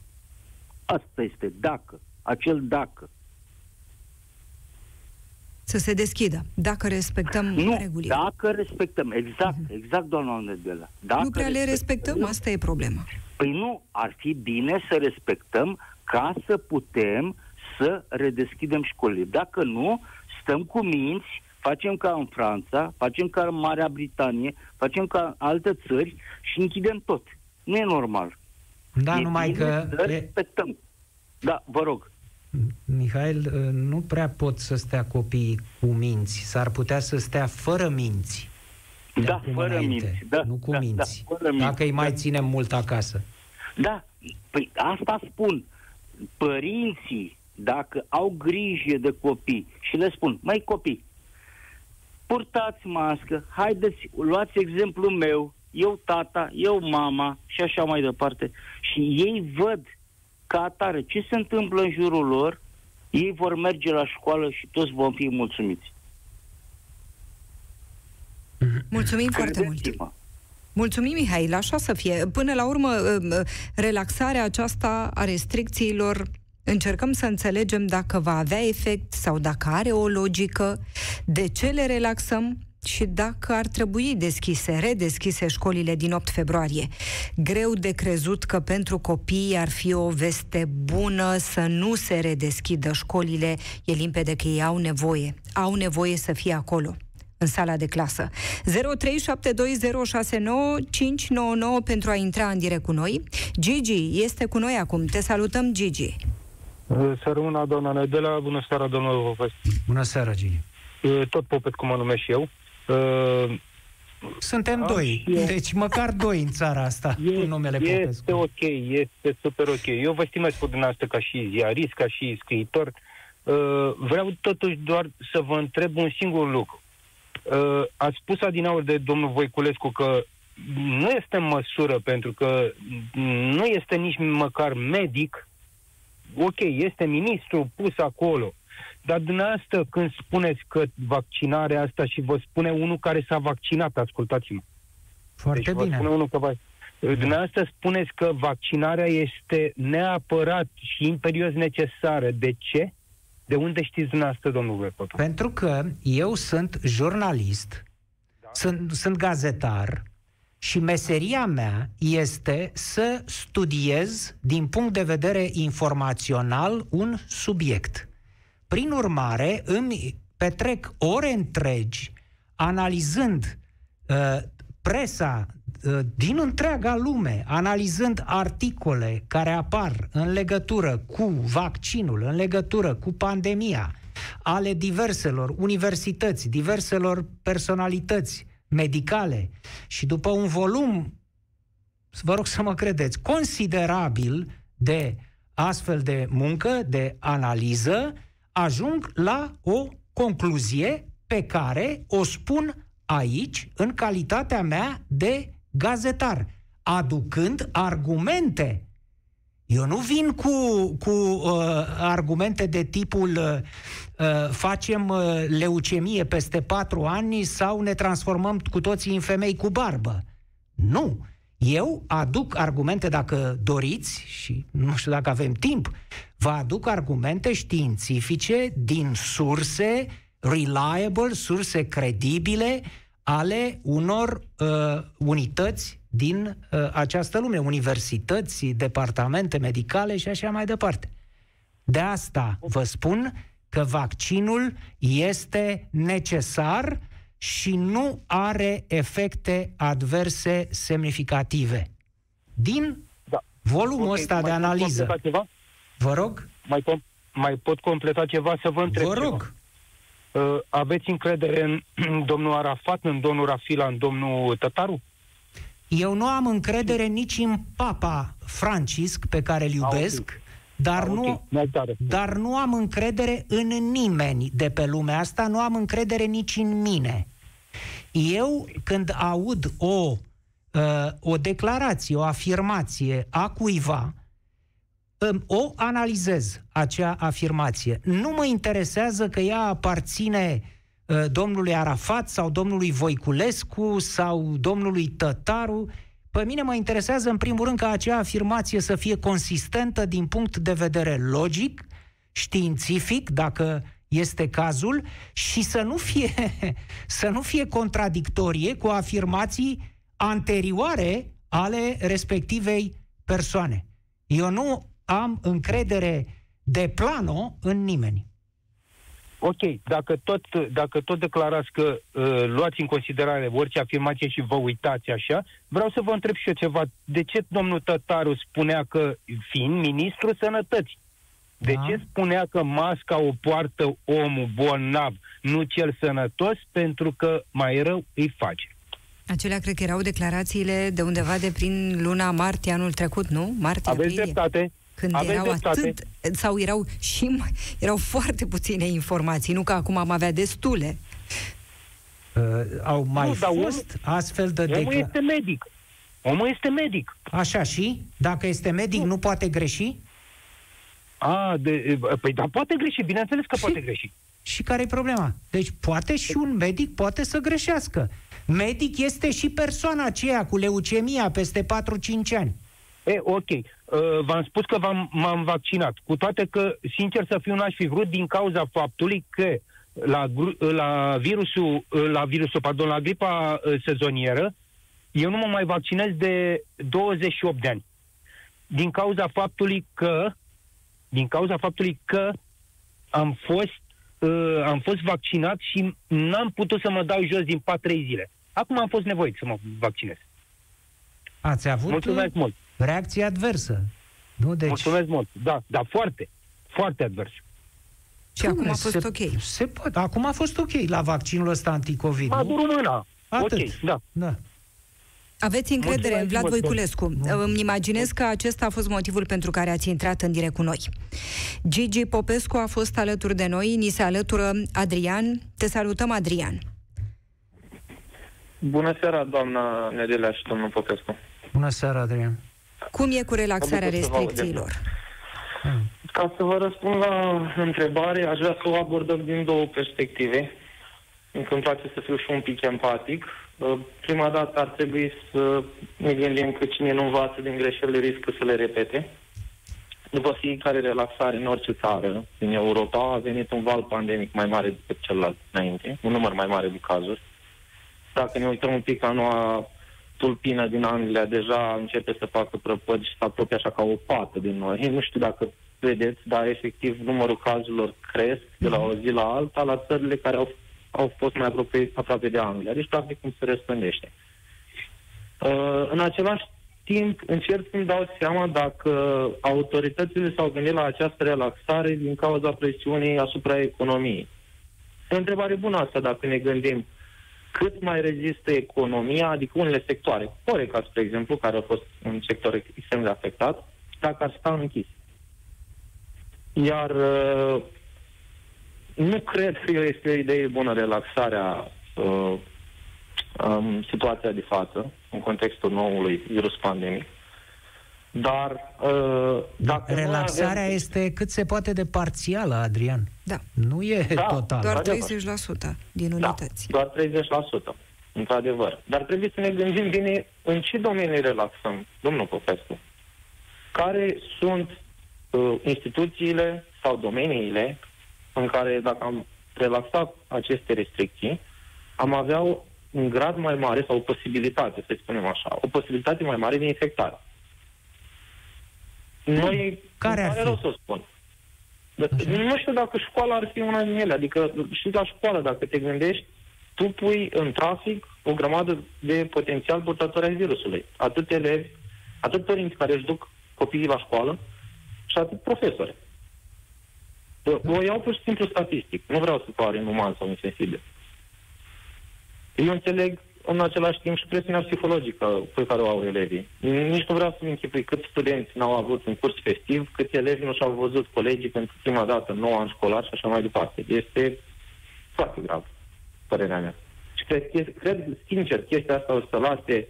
Asta este dacă. Acel dacă. Să se deschidă, dacă respectăm nu, regulile. dacă respectăm, exact, uh-huh. exact, doamna Nedela. Dacă nu prea le respectăm, asta e problema. Păi nu, ar fi bine să respectăm ca să putem să redeschidem școlile. Dacă nu, stăm cu minți, facem ca în Franța, facem ca în Marea Britanie, facem ca în alte țări și închidem tot. Nu e normal. Da, e numai că... Să respectăm. Da, vă rog. Mihail, ă, nu prea pot să stea copiii cu minți. S-ar putea să stea fără minți. Da, fără înainte, minți. Da, nu cu da, minți. Da, fără Dacă minți, îi mai da. ținem mult acasă. Da, păi asta spun. Părinții, dacă au grijă de copii și le spun, mai copii, purtați mască, haideți, luați exemplul meu, eu tata, eu mama și așa mai departe. Și ei văd ca atare ce se întâmplă în jurul lor, ei vor merge la școală și toți vom fi mulțumiți. Mulțumim foarte mult! Credeți-mă. Mulțumim, Mihail, așa să fie. Până la urmă, relaxarea aceasta a restricțiilor încercăm să înțelegem dacă va avea efect sau dacă are o logică, de ce le relaxăm și dacă ar trebui deschise, redeschise școlile din 8 februarie. Greu de crezut că pentru copii ar fi o veste bună să nu se redeschidă școlile. E limpede că ei au nevoie. Au nevoie să fie acolo în sala de clasă. 0372069599 pentru a intra în direct cu noi. Gigi este cu noi acum. Te salutăm, Gigi. Să rămână doamna Nedela, bună seara, domnul Popescu. Bună seara, Gigi. Tot Popet, cum mă numesc și eu. Uh, Suntem Am doi, și eu. deci măcar doi în țara asta, e, cu numele este Popescu. ok, este super ok. Eu vă stimez pe dumneavoastră ca și ziarist, ca și scriitor. Uh, vreau totuși doar să vă întreb un singur lucru. Uh, ați spus adinaur de domnul Voiculescu că nu este în măsură, pentru că nu este nici măcar medic. Ok, este ministru pus acolo. Dar dumneavoastră când spuneți că vaccinarea asta și vă spune unul care s-a vaccinat, ascultați-mă. Foarte deci vă bine. spune unul că va... Dumneavoastră spuneți că vaccinarea este neapărat și imperios necesară. De ce? De unde știți dumneavoastră, domnul Vepotu? Pentru că eu sunt jurnalist, Da. sunt, sunt gazetar și meseria mea este să studiez din punct de vedere informațional un subiect. Prin urmare, îmi petrec ore întregi analizând uh, presa uh, din întreaga lume, analizând articole care apar în legătură cu vaccinul, în legătură cu pandemia, ale diverselor universități, diverselor personalități medicale și după un volum, vă rog să mă credeți, considerabil de astfel de muncă, de analiză, ajung la o concluzie pe care o spun aici în calitatea mea de gazetar, aducând argumente. Eu nu vin cu, cu uh, argumente de tipul uh, uh, facem uh, leucemie peste patru ani sau ne transformăm cu toții în femei cu barbă. Nu. Eu aduc argumente, dacă doriți, și nu știu dacă avem timp, vă aduc argumente științifice din surse reliable, surse credibile ale unor uh, unități din uh, această lume, universități, departamente medicale și așa mai departe. De asta vă spun că vaccinul este necesar și nu are efecte adverse semnificative. Din Da. volumul Ok, ăsta mai de pot analiză. completa Ceva? Vă rog? Mai, com- mai pot completa ceva să vă întreb Vă ceva? rog. Uh, aveți încredere în (clears throat) domnul Arafat, în domnul Rafila, în domnul Tătaru? Eu nu am încredere nici în Papa Francisc, pe care îl iubesc, dar, Ah, ok. nu, Mai tare. dar nu am încredere în nimeni de pe lumea asta, nu am încredere nici în mine. Eu, când aud o, uh, o declarație, o afirmație a cuiva, îmi- o analizez, acea afirmație. Nu mă interesează că ea aparține uh, domnului Arafat sau domnului Voiculescu sau domnului Tătaru. Pe mine mă interesează în primul rând ca acea afirmație să fie consistentă din punct de vedere logic, științific, dacă este cazul, și să nu fie, (laughs) să nu fie contradictorie cu afirmații anterioare ale respectivei persoane. Eu nu am încredere de plano în nimeni. Ok, dacă tot, dacă tot declarați că uh, luați în considerare orice afirmație și vă uitați așa, vreau să vă întreb și eu ceva. De ce domnul Tătaru spunea că, fiind ministrul sănătății, de Da. ce spunea că masca o poartă omul bolnav, nu cel sănătos, pentru că mai rău îi face? Acelea cred că erau declarațiile de undeva de prin luna martie anul trecut, nu? Martie, Aveți aprilie. dreptate? Când Aveți erau dreptate. atât, sau erau și mai, erau foarte puține informații, nu că acum am avea destule. Uh, au mai Nu, dar fost astfel de Omul declarații. este medic. Omul este medic. Așa și? Dacă este medic, nu poate greși? A, de, păi da, poate greși, bineînțeles că Și- poate greși. Și care e problema? Deci poate și un medic poate să greșească. Medic este și persoana aceea cu leucemia peste 4-5 ani. E, ok. Uh, v-am spus că v-am, m-am vaccinat. Cu toate că, sincer să fiu, n-aș fi vrut din cauza faptului că la, gru- la virusul, la virusul, pardon, la gripa uh, sezonieră, eu nu mă mai vaccinez de 28 de ani. Din cauza faptului că, din cauza faptului că am fost, uh, am fost vaccinat și n-am putut să mă dau jos din 4 zile. Acum am fost nevoit să mă vaccinez. Ați avut Mulțumesc mult. reacție adversă. Nu, deci... Mulțumesc mult. Da, da, foarte. Foarte advers. Și acum a Bine, fost se, ok. Se poate. Acum a fost ok la vaccinul ăsta anticovid. Mă nu? dur mâna. Atât. Ok, da. Da. Aveți încredere în Mulțumesc Vlad mult, Voiculescu. Îmi imaginez că acesta a fost motivul pentru care ați intrat în direct cu noi. Gigi Popescu a fost alături de noi, ni se alătură Adrian. Te salutăm, Adrian. Bună seara, doamna Nedelea și domnul Popescu. Bună seara, Adrian. Cum e cu relaxarea Mă bucur să vă aud. restricțiilor? Ca să vă răspund la întrebare, aș vrea să o abordăm din două perspective. Încă îmi place să fiu și un pic empatic. Uh, Prima dată ar trebui să ne gândim că cine nu învață din greșelile riscă să le repete. După fiecare relaxare în orice țară din Europa a venit un val pandemic mai mare decât celălalt înainte, un număr mai mare de cazuri. Dacă ne uităm un pic la noua tulpină din Anglia, deja începe să facă prăpădi și să apropie așa ca o pată din noi. Nu știu dacă vedeți, dar efectiv numărul cazurilor cresc de la o zi la alta la țările care au, au fost mai aproape, aproape de Anglia. Deci, practic, cum se răspândește. Uh, în același timp, încerc să-mi dau seama dacă autoritățile s-au gândit la această relaxare din cauza presiunii asupra economiei. E o întrebare bună asta dacă ne gândim cât mai rezistă economia, adică unele sectoare, Horeca, spre exemplu, care a fost un sector extrem de afectat, dacă ar sta închis. Iar uh, nu cred că este o idee bună relaxarea uh, um, situația de față, în contextul noului virus pandemic. Dar uh, dacă noi Relaxarea avem... este cât se poate de parțială, Adrian. Da. Nu e Da, total. Doar adevăr. 30% din Da, unități. doar 30%, într-adevăr. Dar trebuie să ne gândim bine în ce domenii relaxăm, domnul Popescu. Care sunt uh, instituțiile sau domeniile în care, dacă am relaxat aceste restricții, am avea un grad mai mare sau o posibilitate, să spunem așa, o posibilitate mai mare de infectare. Noi, Care îmi ar pare fi? rău să o spun. Nu știu dacă școala ar fi una din ele. Adică și la școală, dacă te gândești, tu pui în trafic o grămadă de potențial purtători ai virusului. Atât elevi, atât părinți care își duc copiii la școală și atât profesori. O iau pur și simplu statistic. Nu vreau să pare inuman sau insensibil. Eu înțeleg în același timp și presiunea psihologică pe care o au elevii. Nici nu vreau să-mi închipui cât studenți n-au avut un curs festiv, cât elevi nu și-au văzut colegii pentru prima dată, 9 ani școlar și așa mai departe. Este foarte grav, părerea mea. Și cred, cred sincer, chestia asta o să lase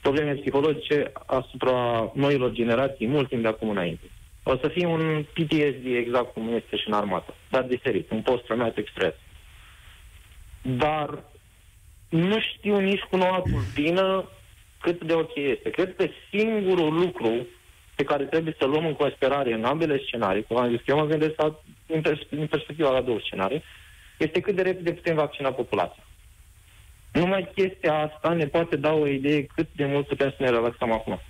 probleme psihologice asupra noilor generații mult timp de acum înainte. O să fie un PTSD exact cum este și în armată, dar diferit, un post-traumatic stress. Dar nu știu nici cu noua tulpină cât de ok este. Cred că singurul lucru pe care trebuie să luăm în considerare în ambele scenarii, cum am zis, eu mă gândesc la, în, pers- în perspectiva la două scenarii, este cât de repede putem vaccina populația. Numai chestia asta ne poate da o idee cât de mult putem să ne relaxăm acum.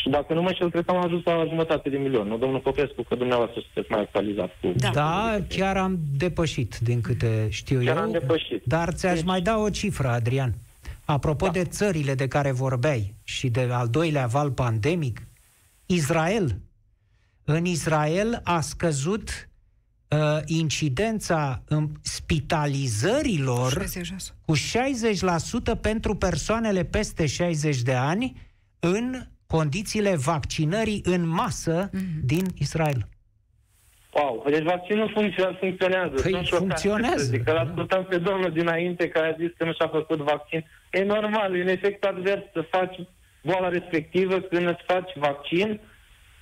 Și dacă nu mă știu, cred că am ajuns la jumătate de milion. Nu, domnul Popescu, că dumneavoastră sunteți mai actualizat. Cu da. da, chiar am depășit, din câte știu chiar eu. am depășit. Dar ți-aș deci... mai da o cifră, Adrian. Apropo da. de țările de care vorbeai și de al doilea val pandemic, Israel. În Israel a scăzut uh, incidența în spitalizărilor 60. cu 60% pentru persoanele peste 60 de ani în condițiile vaccinării în masă mm-hmm. din Israel. Wow, deci vaccinul funcționează. Păi funcționează. Zic, că l-ascultam pe domnul dinainte care a zis că nu și-a făcut vaccin. E normal, e un efect advers să faci boala respectivă când îți faci vaccin.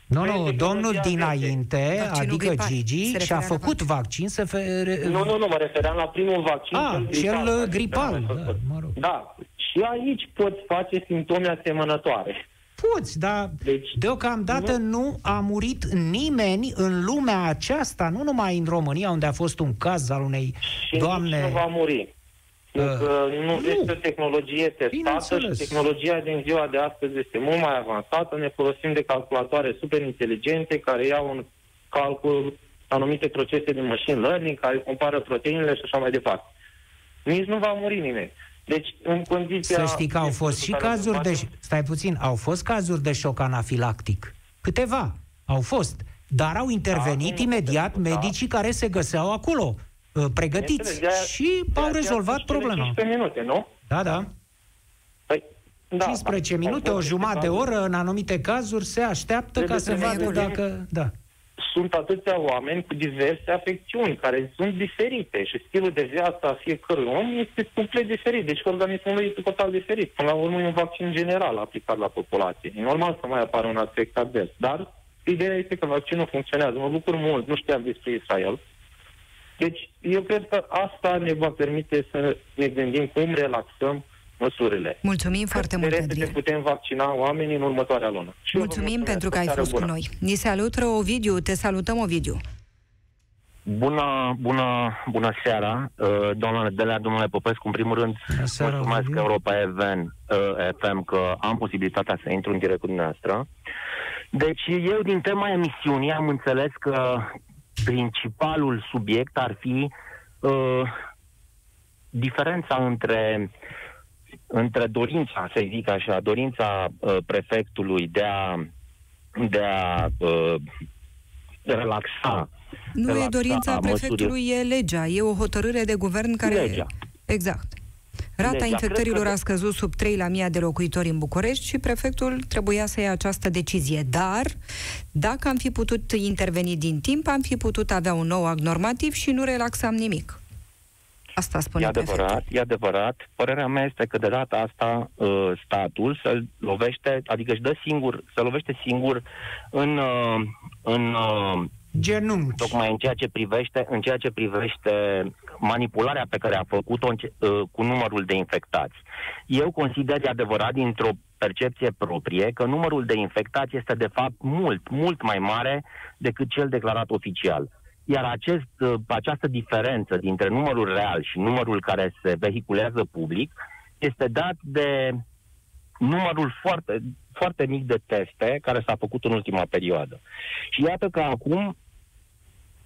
Nu, nu, domnul dinainte, Vaccinul adică gripal. Gigi, și-a făcut vaccin să... Fe... Nu, nu, nu, mă refeream la primul vaccin. Ah, cel gripal. gripal da, mă rog. da, și aici poți face simptome asemănătoare. Poți, dar deci, deocamdată nu... nu a murit nimeni în lumea aceasta, nu numai în România, unde a fost un caz al unei și doamne... nu va muri. Uh, nu, nu este o tehnologie testată și tehnologia din ziua de astăzi este mult mai avansată. Ne folosim de calculatoare super inteligente care iau în calcul anumite procese de machine learning, care compară proteinele și așa mai departe. Nici nu va muri nimeni. Deci, în condiția... Să știi că au fost și cazuri de... Stai puțin, au fost cazuri de șoc anafilactic. Câteva au fost. Dar au intervenit da, imediat da. medicii care se găseau acolo, uh, pregătiți. De și au rezolvat problema. 15 minute, nu? Da, da. Păi, da, 15 da, minute, o jumătate de oră, în anumite cazuri, se așteaptă ca să vadă dacă... Da sunt atâția oameni cu diverse afecțiuni care sunt diferite și stilul de viață a fiecărui om este complet diferit. Deci organismul lui este total diferit. Până la urmă e un vaccin general aplicat la populație. E normal să mai apară un aspect advers. Dar ideea este că vaccinul funcționează. Mă bucur mult. Nu știam despre Israel. Deci eu cred că asta ne va permite să ne gândim cum relaxăm măsurile. Mulțumim Cât foarte mult, Adrian. putem vaccina oamenii în următoarea lună. Și mulțumim pentru că ai fost bună. cu noi. Ni salută Ovidiu, te salutăm Ovidiu. Bună, bună, bună seara, uh, domnule Delea, domnule Popescu. În primul rând, seara, mulțumesc Ovidiu. Europa Even, uh, FM că am posibilitatea să intru în direct cu dumneavoastră. Deci eu din tema emisiunii am înțeles că principalul subiect ar fi uh, diferența între între dorința, să zic așa, dorința uh, prefectului de a, de a uh, relaxa. Nu relaxa e dorința prefectului, măsuri... e legea. E o hotărâre de guvern care... Legea. Exact. Rata legea. infectărilor că... a scăzut sub 3 la mii de locuitori în București și prefectul trebuia să ia această decizie. Dar, dacă am fi putut interveni din timp, am fi putut avea un nou act normativ și nu relaxam nimic. Asta spune E adevărat, prefectul. e adevărat. Părerea mea este că de data asta uh, statul se lovește, adică își dă singur, se lovește singur în, uh, în genunchi. Tocmai în ceea ce privește, în ceea ce privește manipularea pe care a făcut-o cu numărul de infectați. Eu consider de adevărat dintr-o percepție proprie că numărul de infectați este de fapt mult, mult mai mare decât cel declarat oficial. Iar acest, uh, această diferență dintre numărul real și numărul care se vehiculează public este dat de numărul foarte, foarte mic de teste care s-a făcut în ultima perioadă. Și iată că acum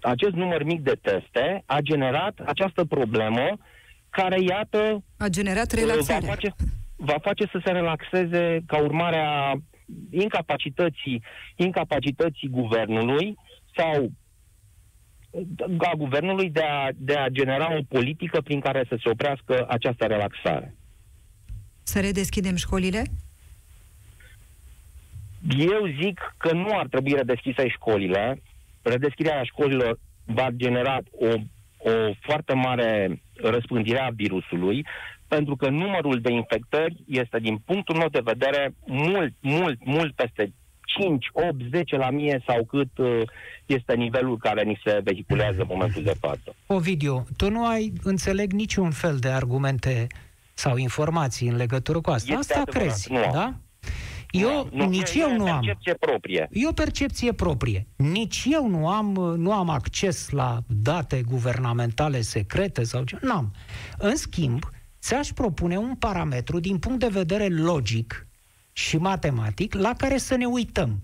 acest număr mic de teste a generat această problemă care, iată... A generat relaxare. Va face, va face să se relaxeze ca urmare a incapacității, incapacității guvernului sau a guvernului de a, de a genera o politică prin care să se oprească această relaxare. Să redeschidem școlile? Eu zic că nu ar trebui redeschise școlile. Redeschiderea școlilor va genera o, o foarte mare răspândire a virusului, pentru că numărul de infectări este, din punctul meu de vedere, mult, mult, mult peste 5, 8, 10 la mie sau cât uh, este nivelul care ni se vehiculează în momentul de față. Ovidiu, tu nu ai, înțeleg, niciun fel de argumente sau informații în legătură cu asta. Este asta adevărat, crezi, nu am. da? Eu, nu, nici e, eu e nu am. percepție proprie. E o percepție proprie. Nici eu nu am, nu am acces la date guvernamentale secrete sau ce. N-am. În schimb, ți-aș propune un parametru din punct de vedere logic și matematic la care să ne uităm.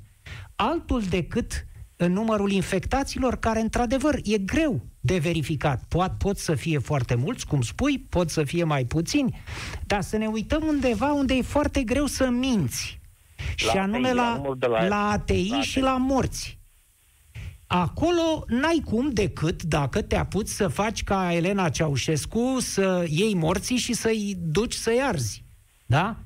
Altul decât în numărul infectaților care, într-adevăr, e greu de verificat. Pot, pot să fie foarte mulți, cum spui, pot să fie mai puțini, dar să ne uităm undeva unde e foarte greu să minți. La și anume ATI, la, numărul de la- la ATI la și ATI. la morți. Acolo n-ai cum decât dacă te apuci să faci ca Elena Ceaușescu să iei morții și să-i duci să-i arzi. Da?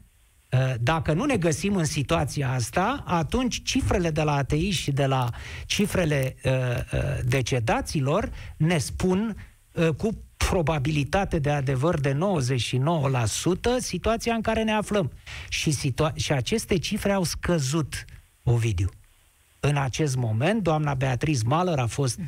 Uh, Dacă nu ne găsim în situația asta, atunci cifrele de la ATI și de la cifrele uh, uh, decedaților ne spun uh, cu probabilitate de adevăr de 99% situația în care ne aflăm. Și, situa- și aceste cifre au scăzut, Ovidiu. În acest moment, doamna Beatriz Maler a fost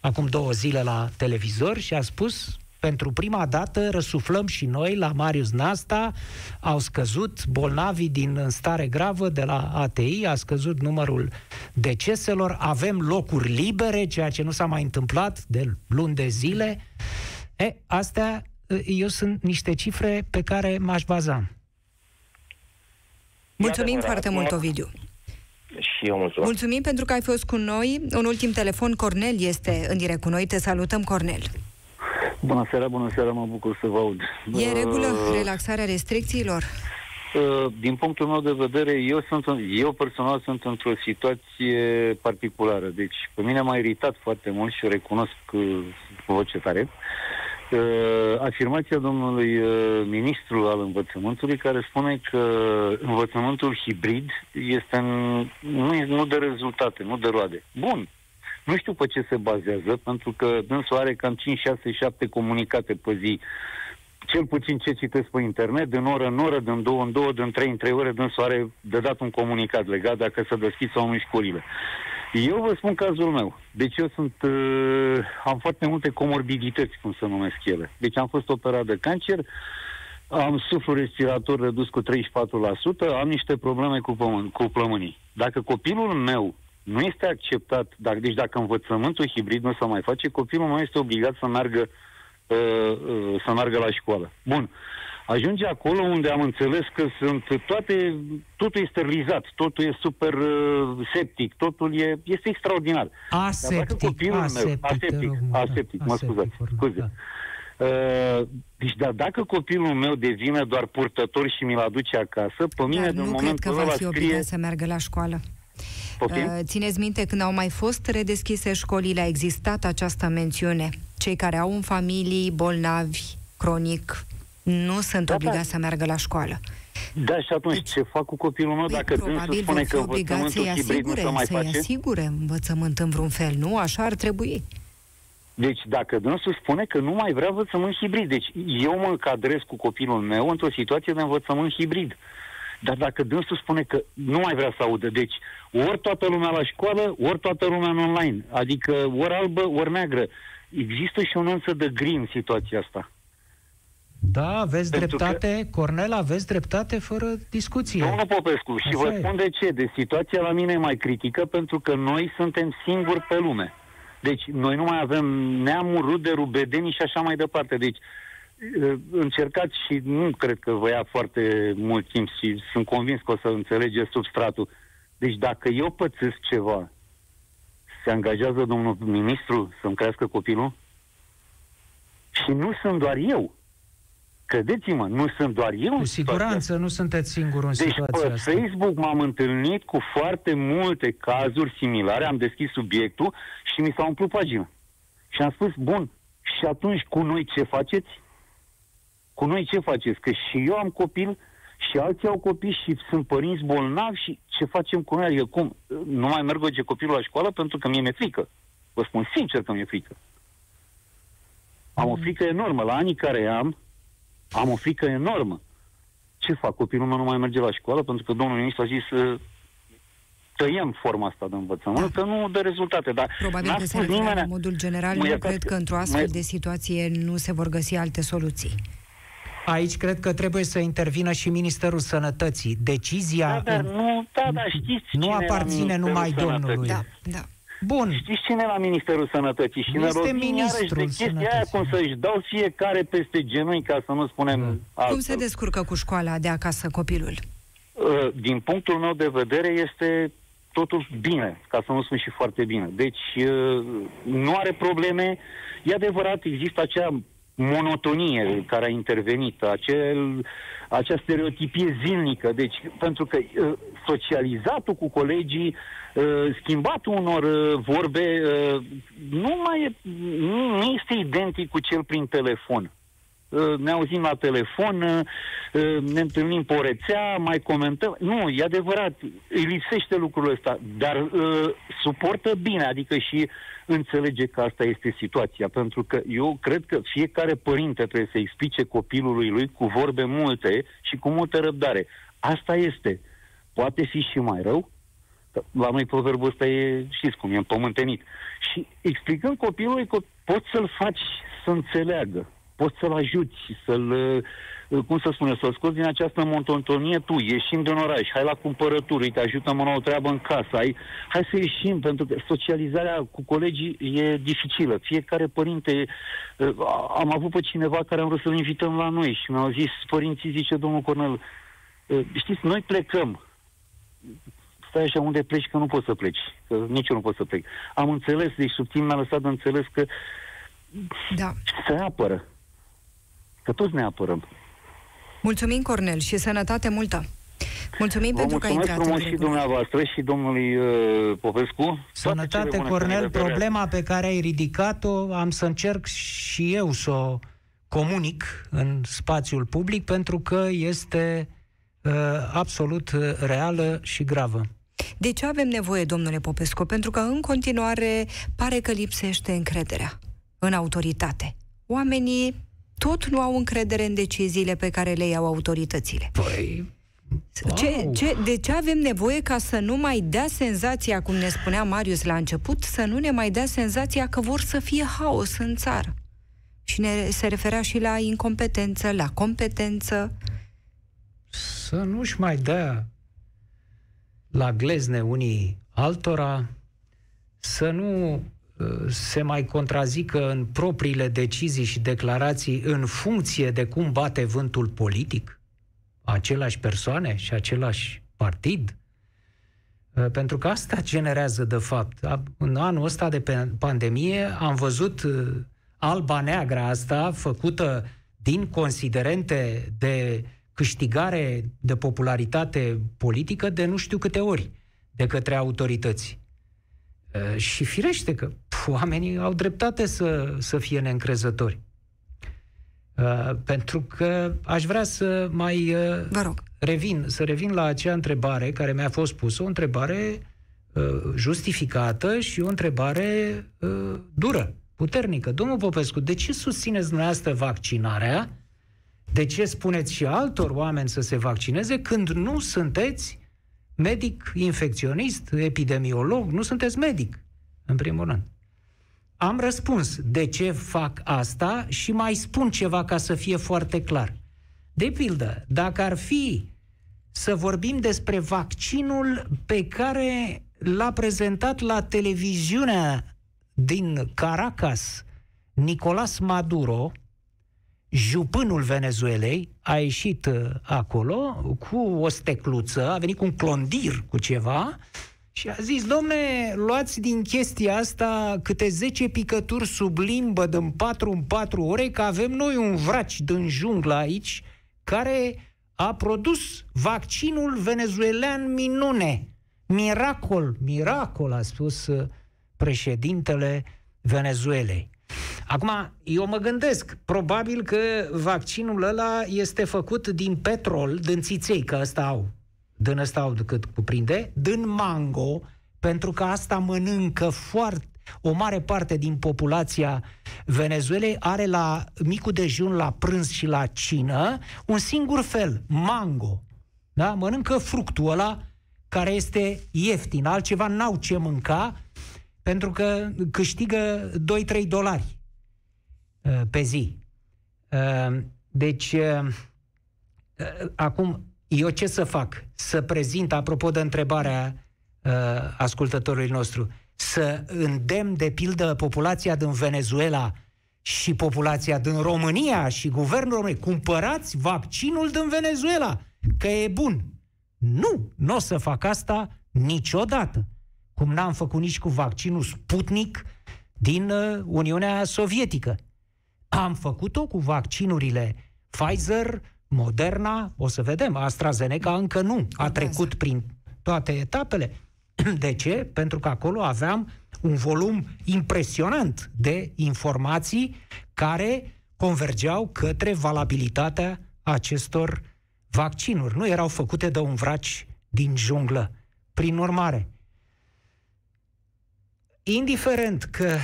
acum două zile la televizor și a spus pentru prima dată răsuflăm și noi la Marius Nasta, au scăzut bolnavii din în stare gravă de la ATI, a scăzut numărul deceselor, avem locuri libere, ceea ce nu s-a mai întâmplat de luni de zile. E, astea, eu sunt niște cifre pe care m-aș baza. Mulțumim adevărat, foarte mult, nu- Ovidiu. Și eu mulțumesc. Mulțumim pentru că ai fost cu noi. Un ultim telefon, Cornel este în direct cu noi. Te salutăm, Cornel. Bună seara, bună seara, mă bucur să vă aud. E în regulă Uh, relaxarea restricțiilor? uh, Din punctul meu de vedere, eu, sunt, în- eu personal sunt într-o situație particulară. Deci, pe mine m-a iritat foarte mult și o recunosc uh, cu voce tare. Uh, afirmația domnului uh, ministru al învățământului care spune că învățământul hibrid este în, nu, e- nu de rezultate, nu de roade. Bun, nu știu pe ce se bazează, pentru că dânsul are cam 5, 6, 7 comunicate pe zi. Cel puțin ce citesc pe internet, din oră în oră, din două în două, din trei în trei ore, dânsul are de dat un comunicat legat dacă să deschid sau nu școlile. Eu vă spun cazul meu. Deci eu sunt, uh, am foarte multe comorbidități, cum să numesc ele. Deci am fost operat de cancer, am suflu respirator redus cu 34%, am niște probleme cu, pământ, cu plămânii. Dacă copilul meu nu este acceptat, dacă, deci dacă învățământul hibrid nu se mai face, copilul meu este obligat să meargă, uh, uh, să meargă la școală. Bun. Ajunge acolo unde am înțeles că sunt toate, totul e sterilizat, totul e super uh, septic, totul e, este extraordinar. Dar dacă Aseptic, copilul aseptic, meu, te aseptic, rog, mă, aseptic, da, mă aseptic, scuzați, urmă, scuze. da. Uh, deci, dar dacă copilul meu devine doar purtător și mi-l aduce acasă, pe mine, Dar din nu cred momentul că va ăla fi scrie... obligat să meargă la școală. Poftim? Uh, Țineți minte, când au mai fost redeschise școlile, a existat această mențiune. Cei care au în familii bolnavi, cronic, nu sunt Da, da. obligați să meargă la școală. Da, și atunci ce fac cu copilul meu Păi, dacă dânsul probabil spune vor fi că obligați învățământul să-i hibrid nu asigure, se mai să-i face? asigure învățământ în vreun fel, nu? Așa ar trebui. Deci dacă dânsul spune că nu mai vrea învățământ hibrid, deci eu mă încadrez cu copilul meu într-o situație de învățământ hibrid. Dar dacă dânsul spune că nu mai vrea să audă, deci ori toată lumea la școală, ori toată lumea în online, adică ori albă, ori neagră. Există și o nuanță de gri în situația asta. Da, aveți Pentru dreptate, Cornel, aveți dreptate fără discuție. Domnul Popescu, și Așa vă e. spun de ce. De situația la mine e mai critică pentru că noi suntem singuri pe lume. Deci noi nu mai avem neamuri, rude, rubedenii și așa mai departe. Deci eh, încercați și nu cred că vă ia foarte mult timp și sunt convins că o să înțelegeți substratul. Deci dacă eu pățesc ceva, se angajează domnul ministru să-mi crească copilul? Și nu sunt doar eu. Credeți-mă, nu sunt doar eu. Cu siguranță nu sunteți singur în deci, situația pe asta. Facebook m-am întâlnit cu foarte multe cazuri similare, am deschis subiectul și mi s-a umplut pagina. Și am spus, bun, și atunci cu noi ce faceți? Cu noi ce faceți? Că și eu am copil și alții au copii și sunt părinți bolnavi și ce facem cu noi? Adică cum? Nu mai merg ce copilul la școală pentru că mie mi-e frică. Vă spun sincer că mi-e frică. Am o frică enormă. La anii care am, am o frică enormă. Ce fac? Copilul meu nu mai merge la școală pentru că domnul ministru a zis să tăiem forma asta de învățământ, da. că nu dă rezultate. Dar Probabil că se referă la modul general. Eu cred că într-o astfel de situație nu se vor găsi alte soluții. Aici cred că trebuie să intervină și Ministerul Sănătății. Decizia da, dar nu, da, da, știți nu aparține numai domnului. Da, da. Bun. Știți cine la Ministerul Sănătății? Și este ne ministrul de chestia aia cum să-și dau fiecare peste genunchi, ca să nu spunem da. altfel. Cum se descurcă cu școala de acasă copilul? Uh, din punctul meu de vedere este totul bine, ca să nu spun și foarte bine. Deci uh, nu are probleme. E adevărat, există acea monotonie care a intervenit, acel, acea stereotipie zilnică. Deci, pentru că uh, socializatul cu colegii, uh, schimbatul unor uh, vorbe, uh, nu mai e, nu, nu este identic cu cel prin telefon. Uh, ne auzim la telefon, uh, uh, ne întâlnim pe o rețea, mai comentăm. Nu, e adevărat, îi lipsește lucrul ăsta, dar uh, suportă bine, adică și înțelege că asta este situația, pentru că eu cred că fiecare părinte trebuie să explice copilului lui cu vorbe multe și cu multă răbdare. Asta este. Poate fi și mai rău, la noi proverbul ăsta e, știți cum, e împământenit. Și explicând copilului că poți să-l faci să înțeleagă, poți să-l ajuți, să-l, uh, cum să spune, să-l scoți din această monotonie tu, ieșim din oraș, hai la cumpărături, te ajutăm în o treabă în casă, hai, hai să ieșim, pentru că socializarea cu colegii e dificilă. Fiecare părinte, uh, am avut pe cineva care am vrut să-l invităm la noi și mi-au zis, părinții, zice domnul Cornel, uh, știți, noi plecăm, stai așa unde pleci, că nu poți să pleci, că nici eu nu pot să plec. Am înțeles, deci subțin mi-a lăsat de înțeles că da. se apără că toți ne apărăm. Mulțumim, Cornel, și sănătate multă! Mulțumim Vă pentru că ai intrat frumos și dumneavoastră și domnului uh, Popescu. Sănătate, Cornel, problema pe care ai ridicat-o am să încerc și eu să o comunic în spațiul public pentru că este uh, absolut reală și gravă. De ce avem nevoie, domnule Popescu? Pentru că în continuare pare că lipsește încrederea în autoritate. Oamenii tot nu au încredere în deciziile pe care le iau autoritățile. Păi, ce, ce, de ce avem nevoie ca să nu mai dea senzația, cum ne spunea Marius la început, să nu ne mai dea senzația că vor să fie haos în țară? Și ne, se referea și la incompetență, la competență. Să nu-și mai dea la glezne unii altora, să nu se mai contrazică în propriile decizii și declarații în funcție de cum bate vântul politic? Același persoane și același partid? Uh, pentru că asta generează, de fapt. În anul ăsta de pandemie am văzut uh, alba neagra asta făcută din considerente de câștigare de popularitate politică de nu știu câte ori de către autorități. Uh, și firește că oamenii au dreptate să, să fie neîncrezători. Uh, pentru că aș vrea să mai uh, Vă rog. revin, să revin la acea întrebare care mi-a fost pusă, o întrebare uh, justificată și o întrebare uh, dură, puternică. Domnul Popescu, de ce susțineți dumneavoastră vaccinarea? De ce spuneți și altor oameni să se vaccineze când nu sunteți medic infecționist, epidemiolog, nu sunteți medic, în primul rând. Am răspuns de ce fac asta și mai spun ceva ca să fie foarte clar. De pildă, dacă ar fi să vorbim despre vaccinul pe care l-a prezentat la televiziunea din Caracas Nicolas Maduro, jupânul Venezuelei, a ieșit uh, acolo cu o stecluță, a venit cu un clondir cu ceva Și a zis, domne, luați din chestia asta câte 10 picături sub limbă din 4 în 4 ore, că avem noi un vraci din junglă aici, care a produs vaccinul venezuelan minune. Miracol, miracol, a spus uh, președintele Venezuelei. Acum, eu mă gândesc, probabil că vaccinul ăla este făcut din petrol, din țiței, că ăsta au, din ăsta au cât cuprinde, din mango, pentru că asta mănâncă foarte o mare parte din populația Venezuelei are la micul dejun, la prânz și la cină un singur fel, mango. Da? Mănâncă fructul ăla care este ieftin, altceva n-au ce mânca pentru că câștigă 2-3 dolari uh, pe zi. Uh, deci, uh, acum, eu ce să fac? Să prezint, apropo de întrebarea ascultătorului nostru, să îndemn, de pildă, populația din Venezuela și populația din România și guvernul României, cumpărați vaccinul din Venezuela, că e bun. Nu, nu o să fac asta niciodată. Cum n-am făcut nici cu vaccinul Sputnik din uh, Uniunea Sovietică. Am făcut-o cu vaccinurile Pfizer, Moderna, o să vedem, AstraZeneca încă nu. A trecut prin toate etapele. (clears throat) De ce? Pentru că acolo aveam un volum impresionant de informații care convergeau către valabilitatea acestor vaccinuri. Nu erau făcute de un vraci din junglă. Prin urmare, indiferent că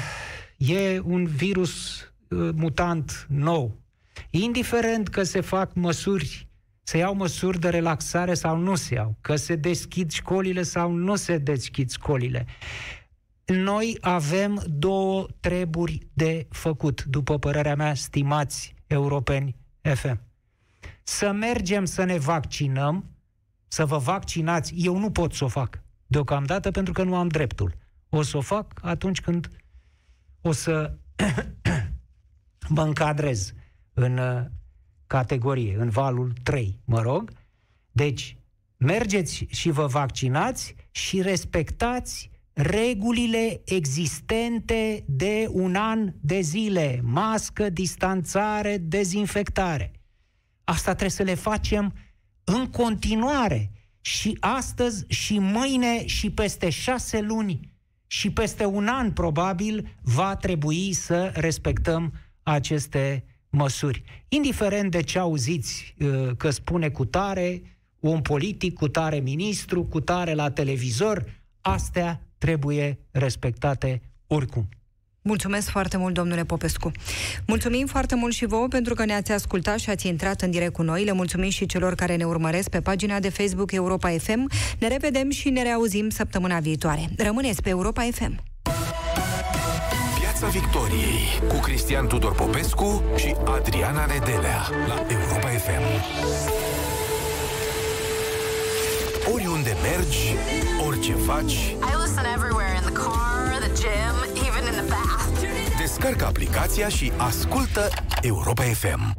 e un virus uh, mutant nou, indiferent că se fac măsuri se iau măsuri de relaxare sau nu se iau, că se deschid școlile sau nu se deschid școlile. Noi avem două treburi de făcut, după părerea mea, stimați europeni FM. Să mergem să ne vaccinăm, să vă vaccinați, eu nu pot să o fac deocamdată pentru că nu am dreptul. O să o fac atunci când o să (coughs) mă încadrez în categorie, în valul 3, mă rog. Deci, mergeți și vă vaccinați și respectați regulile existente de un an de zile. Mască, distanțare, dezinfectare. Asta trebuie să le facem în continuare. Și astăzi, și mâine, și peste șase luni, și peste un an, probabil, va trebui să respectăm aceste măsuri. Indiferent de ce auziți uh, că spune cu tare un politic, cu tare ministru, cu tare la televizor, astea trebuie respectate oricum. Mulțumesc foarte mult, domnule Popescu. Mulțumim foarte mult și vouă pentru că ne-ați ascultat și ați intrat în direct cu noi. Le mulțumim și celor care ne urmăresc pe pagina de Facebook Europa FM. Ne revedem și ne reauzim săptămâna viitoare. Rămâneți pe Europa FM. Piața Victoriei cu Cristian Tudor Popescu și Adriana Nedelea la Europa FM. Oriunde mergi, orice faci, I listen everywhere in the car, the gym, even in the bath. descarcă aplicația și ascultă Europa FM.